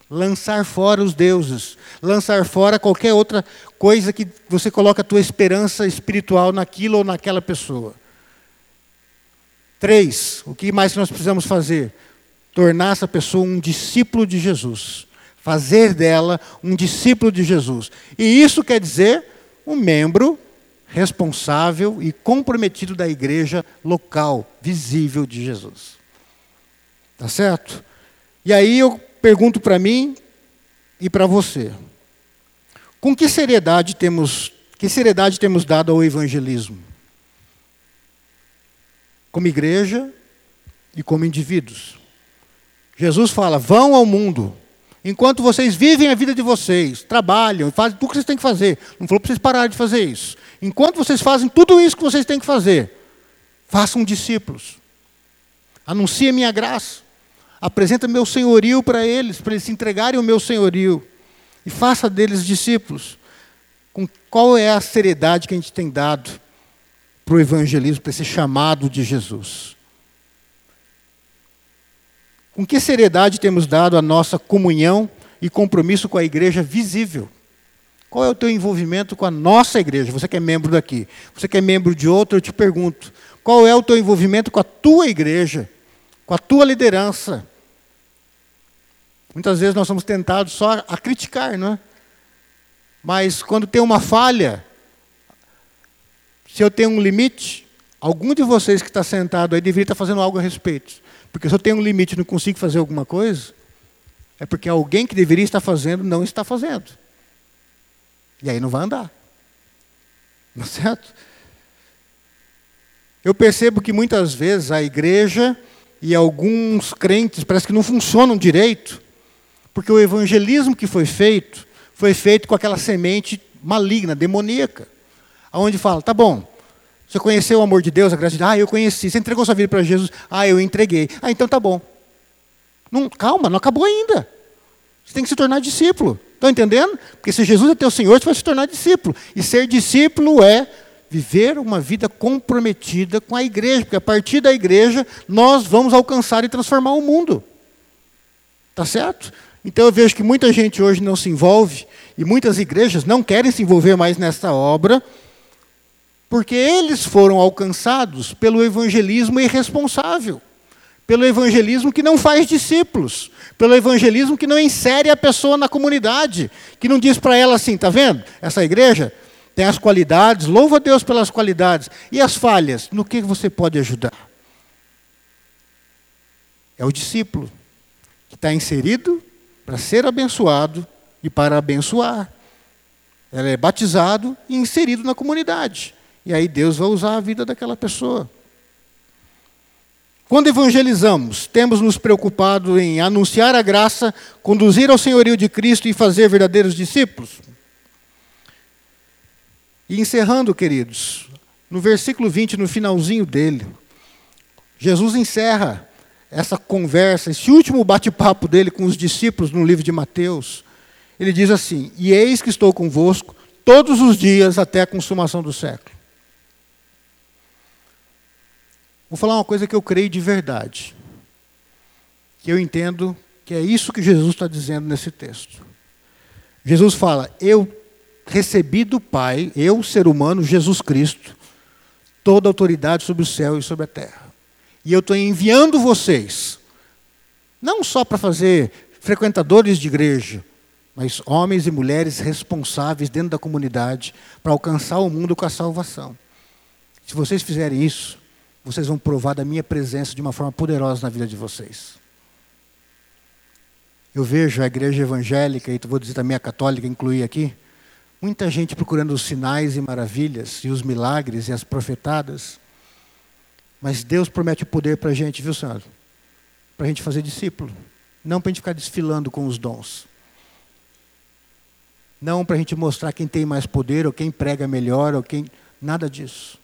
Lançar fora os deuses, lançar fora qualquer outra coisa que você coloca a tua esperança espiritual naquilo ou naquela pessoa. Três, o que mais nós precisamos fazer? Tornar essa pessoa um discípulo de Jesus. Fazer dela um discípulo de Jesus. E isso quer dizer um membro responsável e comprometido da igreja local, visível de Jesus. Tá certo? E aí eu pergunto para mim e para você: com que seriedade temos, que seriedade temos dado ao evangelismo? Como igreja e como indivíduos. Jesus fala: vão ao mundo, Enquanto vocês vivem a vida de vocês, trabalham, fazem tudo o que vocês têm que fazer. Não falou para vocês pararem de fazer isso. Enquanto vocês fazem tudo isso que vocês têm que fazer, façam discípulos. Anuncie a minha graça. Apresenta meu senhorio para eles, para eles se entregarem ao meu senhorio. E faça deles discípulos. Com qual é a seriedade que a gente tem dado para o evangelismo, para esse chamado de Jesus? Com que seriedade temos dado a nossa comunhão e compromisso com a igreja visível? Qual é o teu envolvimento com a nossa igreja? Você que é membro daqui. Você que é membro de outro, eu te pergunto. Qual é o teu envolvimento com a tua igreja? Com a tua liderança? Muitas vezes nós somos tentados só a criticar, não é? Mas quando tem uma falha, se eu tenho um limite, algum de vocês que está sentado aí deveria estar fazendo algo a respeito. Porque se eu tenho um limite e não consigo fazer alguma coisa, é porque alguém que deveria estar fazendo não está fazendo. E aí não vai andar. Não é certo? Eu percebo que muitas vezes a igreja e alguns crentes parece que não funcionam direito, porque o evangelismo que foi feito foi feito com aquela semente maligna, demoníaca, aonde fala, tá bom, você conheceu o amor de Deus, a graça de Deus? Ah, eu conheci. Você entregou sua vida para Jesus? Ah, eu entreguei. Ah, então tá bom. Não, calma, não acabou ainda. Você tem que se tornar discípulo. Estão entendendo? Porque se Jesus é teu Senhor, você vai se tornar discípulo. E ser discípulo é viver uma vida comprometida com a igreja, porque a partir da igreja nós vamos alcançar e transformar o mundo. Tá certo? Então eu vejo que muita gente hoje não se envolve e muitas igrejas não querem se envolver mais nessa obra, porque eles foram alcançados pelo evangelismo irresponsável, pelo evangelismo que não faz discípulos, pelo evangelismo que não insere a pessoa na comunidade, que não diz para ela assim, tá vendo? Essa igreja tem as qualidades, louva a Deus pelas qualidades, e as falhas, no que você pode ajudar? É o discípulo que está inserido para ser abençoado e para abençoar. Ela é batizado e inserido na comunidade. E aí Deus vai usar a vida daquela pessoa. Quando evangelizamos, temos nos preocupado em anunciar a graça, conduzir ao senhorio de Cristo e fazer verdadeiros discípulos? E encerrando, queridos, no versículo 20, no finalzinho dele, Jesus encerra essa conversa, esse último bate-papo dele com os discípulos no livro de Mateus. Ele diz assim: E eis que estou convosco todos os dias até a consumação do século. Vou falar uma coisa que eu creio de verdade, que eu entendo que é isso que Jesus está dizendo nesse texto. Jesus fala: Eu recebi do Pai, eu, ser humano, Jesus Cristo, toda a autoridade sobre o céu e sobre a terra. E eu estou enviando vocês, não só para fazer frequentadores de igreja, mas homens e mulheres responsáveis dentro da comunidade para alcançar o mundo com a salvação. Se vocês fizerem isso, vocês vão provar da minha presença de uma forma poderosa na vida de vocês. Eu vejo a igreja evangélica, e vou dizer também a católica, incluir aqui, muita gente procurando os sinais e maravilhas, e os milagres e as profetadas. Mas Deus promete o poder para a gente, viu, Senhor? Para a gente fazer discípulo. Não para a gente ficar desfilando com os dons. Não para a gente mostrar quem tem mais poder, ou quem prega melhor, ou quem. Nada disso.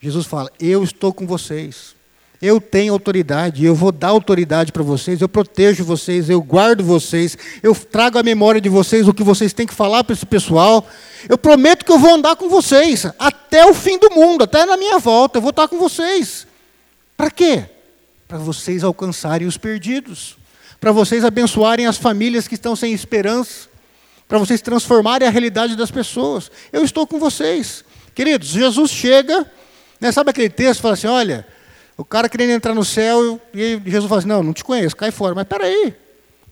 Jesus fala: Eu estou com vocês. Eu tenho autoridade, eu vou dar autoridade para vocês, eu protejo vocês, eu guardo vocês, eu trago à memória de vocês o que vocês têm que falar para esse pessoal. Eu prometo que eu vou andar com vocês até o fim do mundo, até na minha volta, eu vou estar com vocês. Para quê? Para vocês alcançarem os perdidos, para vocês abençoarem as famílias que estão sem esperança, para vocês transformarem a realidade das pessoas. Eu estou com vocês. Queridos, Jesus chega né? Sabe aquele texto que fala assim: olha, o cara querendo entrar no céu e Jesus fala assim: não, não te conheço, cai fora. Mas peraí,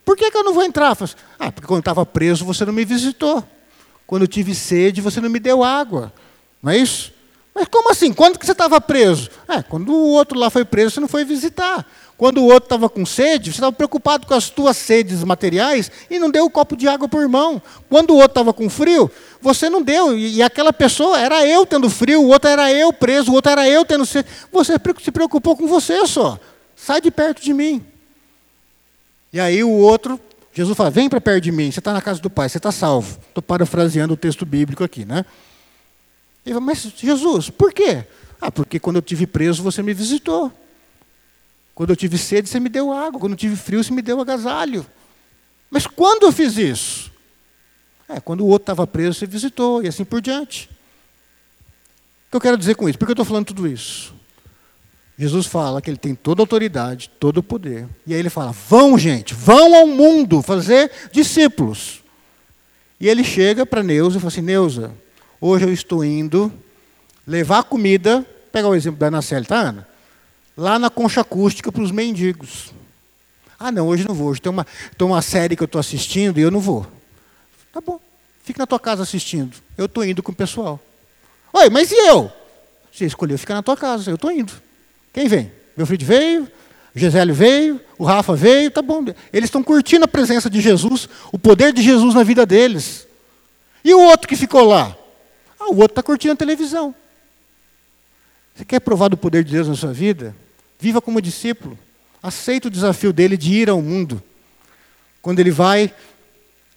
por que, que eu não vou entrar? Assim, ah, porque quando eu estava preso você não me visitou. Quando eu tive sede você não me deu água. Não é isso? Mas como assim? Quando que você estava preso? É, quando o outro lá foi preso, você não foi visitar. Quando o outro estava com sede, você estava preocupado com as tuas sedes materiais e não deu um copo de água por irmão. Quando o outro estava com frio, você não deu. E, e, aquela pessoa era eu tendo frio, o outro era eu preso, o outro era eu tendo sede. Você se preocupou com você só. Sai de perto de mim. E aí o outro, Jesus fala: vem para perto de mim, você está na casa do Pai, você está salvo. Estou parafraseando o texto bíblico aqui, né? Ele fala, mas Jesus, por quê? Ah, porque quando eu tive preso você me visitou. Quando eu tive sede, você me deu água. Quando eu tive frio, você me deu agasalho. Mas quando eu fiz isso? É, quando o outro estava preso, você visitou, e assim por diante. O que eu quero dizer com isso? Por que eu estou falando tudo isso? Jesus fala que ele tem toda a autoridade, todo o poder. E aí ele fala: vão, gente, vão ao mundo fazer discípulos. E ele chega para Neuza e fala assim: Neuza, hoje eu estou indo levar comida. Pegar o exemplo da Ana Célia, tá, Ana? lá na concha acústica para os mendigos. Ah, não, hoje não vou. Hoje tem uma, tem uma série que eu estou assistindo e eu não vou. Tá bom, fique na tua casa assistindo. Eu estou indo com o pessoal. Oi, mas e eu? Você escolheu ficar na tua casa, eu estou indo. Quem vem? Meu filho veio, o Gisélio veio, o Rafa veio, tá bom. Eles estão curtindo a presença de Jesus, o poder de Jesus na vida deles. E o outro que ficou lá? Ah, o outro está curtindo a televisão. Você quer provar do poder de Deus na sua vida? Viva como discípulo. Aceita o desafio dele de ir ao mundo. Quando ele vai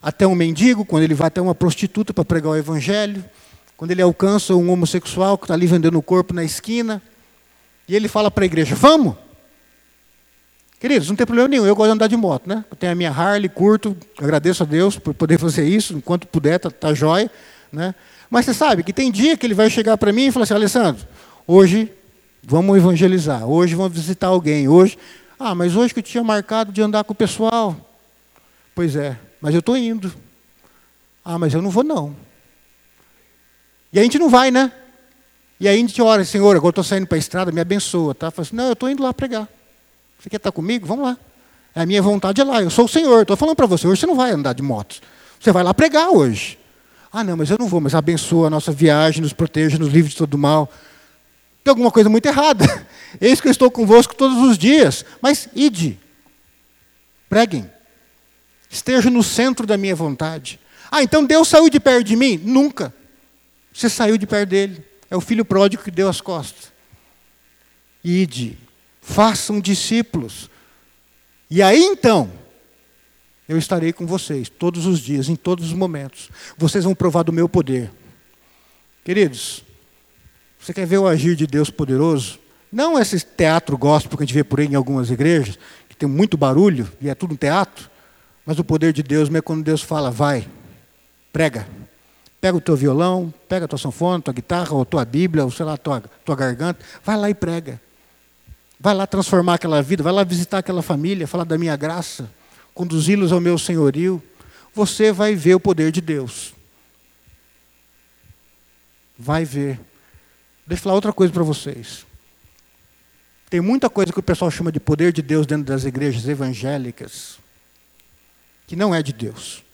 até um mendigo, quando ele vai até uma prostituta para pregar o evangelho, quando ele alcança um homossexual que está ali vendendo o corpo na esquina, e ele fala para a igreja: Vamos! Queridos, não tem problema nenhum, eu gosto de andar de moto, né? Eu tenho a minha Harley, curto, agradeço a Deus por poder fazer isso, enquanto puder, tá, tá jóia, né? Mas você sabe que tem dia que ele vai chegar para mim e falar assim, Alessandro, hoje vamos evangelizar, hoje vamos visitar alguém, hoje... Ah, mas hoje que eu tinha marcado de andar com o pessoal. Pois é, mas eu estou indo. Ah, mas eu não vou não. E a gente não vai, né? E aí a gente ora, Senhor, agora estou saindo para a estrada, me abençoa. Tá? Fala assim, não, eu estou indo lá pregar. Você quer estar comigo? Vamos lá. A minha vontade é lá. Eu sou o Senhor. Estou falando para você, hoje você não vai andar de moto. Você vai lá pregar hoje. Ah, não, mas eu não vou, mas abençoa a nossa viagem, nos proteja, nos livre de todo mal. Tem alguma coisa muito errada. Eis que eu estou convosco todos os dias. Mas ide. Preguem. Esteja no centro da minha vontade. Ah, então Deus saiu de perto de mim? Nunca. Você saiu de perto dele. É o filho pródigo que deu as costas. Ide, façam discípulos. E aí então, eu estarei com vocês todos os dias, em todos os momentos. Vocês vão provar do meu poder. Queridos, você quer ver o agir de Deus poderoso? Não esse teatro gospel que a gente vê por aí em algumas igrejas, que tem muito barulho e é tudo um teatro, mas o poder de Deus é quando Deus fala, vai, prega. Pega o teu violão, pega a tua sanfona, tua guitarra, ou tua Bíblia, ou sei lá, tua, tua garganta, vai lá e prega. Vai lá transformar aquela vida, vai lá visitar aquela família, falar da minha graça, conduzi-los ao meu senhorio. Você vai ver o poder de Deus. Vai ver. Deixa eu falar outra coisa para vocês. Tem muita coisa que o pessoal chama de poder de Deus dentro das igrejas evangélicas, que não é de Deus.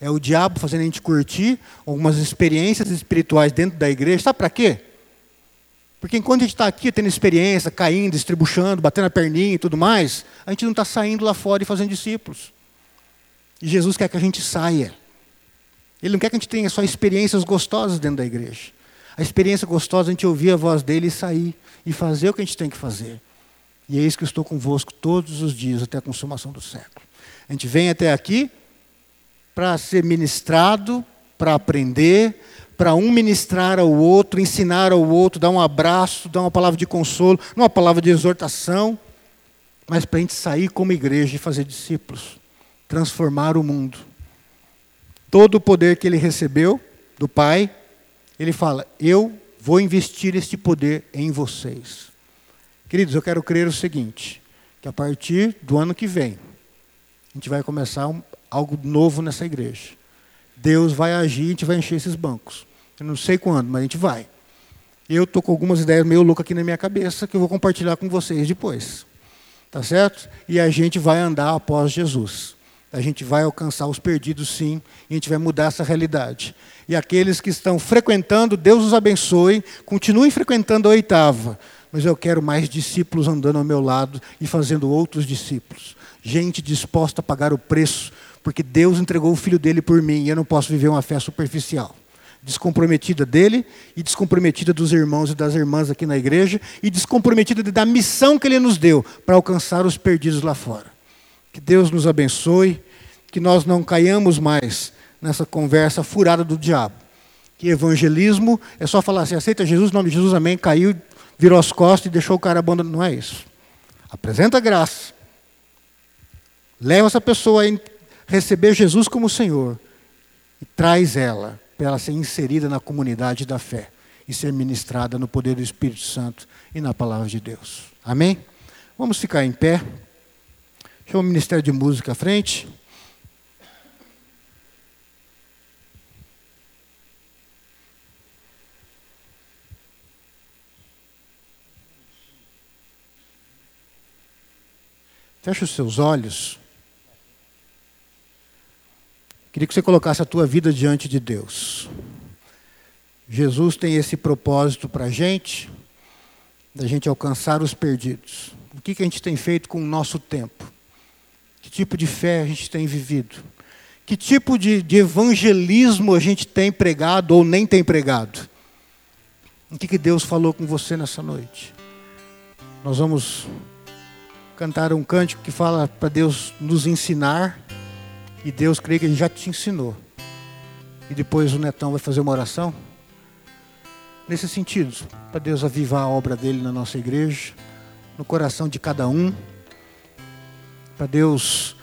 É o diabo fazendo a gente curtir algumas experiências espirituais dentro da igreja. Sabe para quê? Porque enquanto a gente está aqui tendo experiência, caindo, estribuchando, batendo a perninha e tudo mais, a gente não está saindo lá fora e fazendo discípulos. E Jesus quer que a gente saia. Ele não quer que a gente tenha só experiências gostosas dentro da igreja. A experiência gostosa é a gente ouvir a voz dele e sair e fazer o que a gente tem que fazer. E é isso que eu estou convosco todos os dias até a consumação do século. A gente vem até aqui para ser ministrado, para aprender, para um ministrar ao outro, ensinar ao outro, dar um abraço, dar uma palavra de consolo, não uma palavra de exortação, mas para a gente sair como igreja e fazer discípulos, transformar o mundo. Todo o poder que ele recebeu do Pai, ele fala: Eu vou investir este poder em vocês. Queridos, eu quero crer o seguinte: que a partir do ano que vem, a gente vai começar um, algo novo nessa igreja. Deus vai agir, a gente vai encher esses bancos. Eu não sei quando, mas a gente vai. Eu estou com algumas ideias meio loucas aqui na minha cabeça que eu vou compartilhar com vocês depois. Tá certo? E a gente vai andar após Jesus. A gente vai alcançar os perdidos, sim, e a gente vai mudar essa realidade. E aqueles que estão frequentando, Deus os abençoe, continuem frequentando a oitava. Mas eu quero mais discípulos andando ao meu lado e fazendo outros discípulos. Gente disposta a pagar o preço porque Deus entregou o filho dele por mim e eu não posso viver uma fé superficial. Descomprometida dele e descomprometida dos irmãos e das irmãs aqui na igreja e descomprometida da missão que ele nos deu para alcançar os perdidos lá fora. Que Deus nos abençoe, que nós não caiamos mais nessa conversa furada do diabo. Que evangelismo é só falar assim: aceita Jesus, nome de Jesus, amém, caiu, virou as costas e deixou o cara abandonado. Não é isso. Apresenta graça. Leva essa pessoa a receber Jesus como Senhor e traz ela para ela ser inserida na comunidade da fé e ser ministrada no poder do Espírito Santo e na palavra de Deus. Amém? Vamos ficar em pé. Chama o Ministério de Música à frente. Feche os seus olhos. Queria que você colocasse a tua vida diante de Deus. Jesus tem esse propósito para a gente, da gente alcançar os perdidos. O que, que a gente tem feito com o nosso tempo? Que tipo de fé a gente tem vivido? Que tipo de, de evangelismo a gente tem pregado ou nem tem pregado? O que, que Deus falou com você nessa noite? Nós vamos cantar um cântico que fala para Deus nos ensinar e Deus crê que Ele já te ensinou. E depois o Netão vai fazer uma oração. Nesse sentido, para Deus avivar a obra dele na nossa igreja, no coração de cada um. para Deus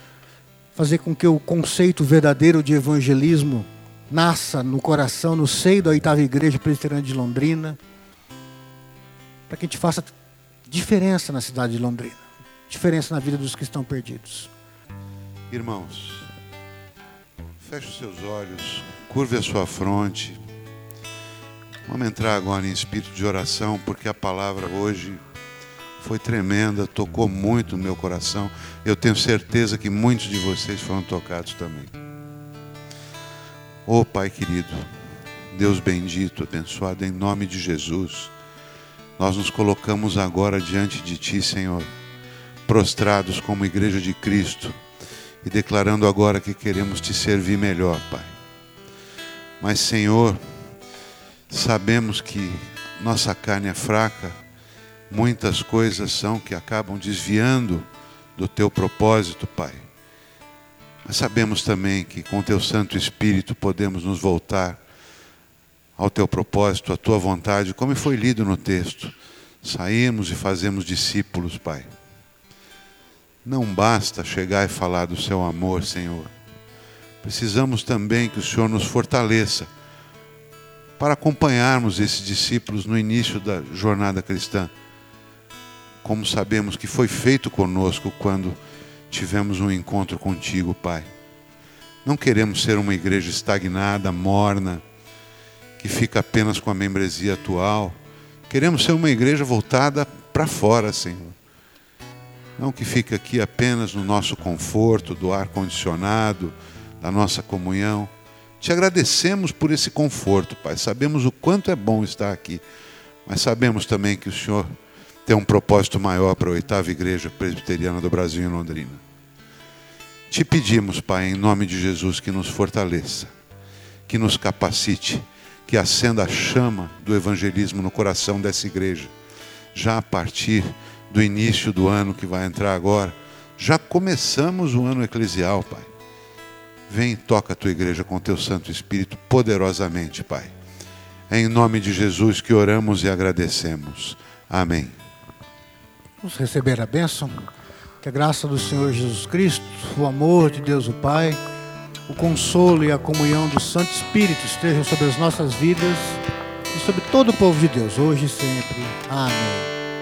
fazer com que o conceito verdadeiro de evangelismo nasça no coração, no seio da oitava igreja presbiteriana de Londrina, para que a gente faça diferença na cidade de Londrina, diferença na vida dos que estão perdidos. Irmãos, feche os seus olhos, curve a sua fronte. Vamos entrar agora em espírito de oração, porque a palavra hoje foi tremenda, tocou muito no meu coração. Eu tenho certeza que muitos de vocês foram tocados também. Oh Pai querido, Deus bendito, abençoado, em nome de Jesus, nós nos colocamos agora diante de Ti, Senhor, prostrados como igreja de Cristo e declarando agora que queremos Te servir melhor, Pai. Mas, Senhor, sabemos que nossa carne é fraca, muitas coisas são que acabam desviando do Teu propósito, Pai. Mas sabemos também que com Teu Santo Espírito podemos nos voltar ao Teu propósito, à Tua vontade, como foi lido no texto. Saímos e fazemos discípulos, Pai. Não basta chegar e falar do Seu amor, Senhor. Precisamos também que o Senhor nos fortaleça para acompanharmos esses discípulos no início da jornada cristã. Como sabemos que foi feito conosco quando tivemos um encontro contigo, Pai. Não queremos ser uma igreja estagnada, morna, que fica apenas com a membresia atual. Queremos ser uma igreja voltada para fora, Senhor. Não que fique aqui apenas no nosso conforto, do ar condicionado, da nossa comunhão. Te agradecemos por esse conforto, Pai. Sabemos o quanto é bom estar aqui, mas sabemos também que o Senhor tem um propósito maior para a oitava igreja presbiteriana do Brasil em Londrina. Te pedimos, Pai, em nome de Jesus, que nos fortaleça, que nos capacite, que acenda a chama do evangelismo no coração dessa igreja, já a partir do início do ano que vai entrar agora. Já começamos o ano eclesial, Pai. Vem e toca a tua igreja com teu Santo Espírito poderosamente, Pai. É em nome de Jesus que oramos e agradecemos. Amém. Vamos receber a bênção. Que a graça do Senhor Jesus Cristo, o amor de Deus o Pai, o consolo e a comunhão do Santo Espírito estejam sobre as nossas vidas e sobre todo o povo de Deus, hoje e sempre. Amém.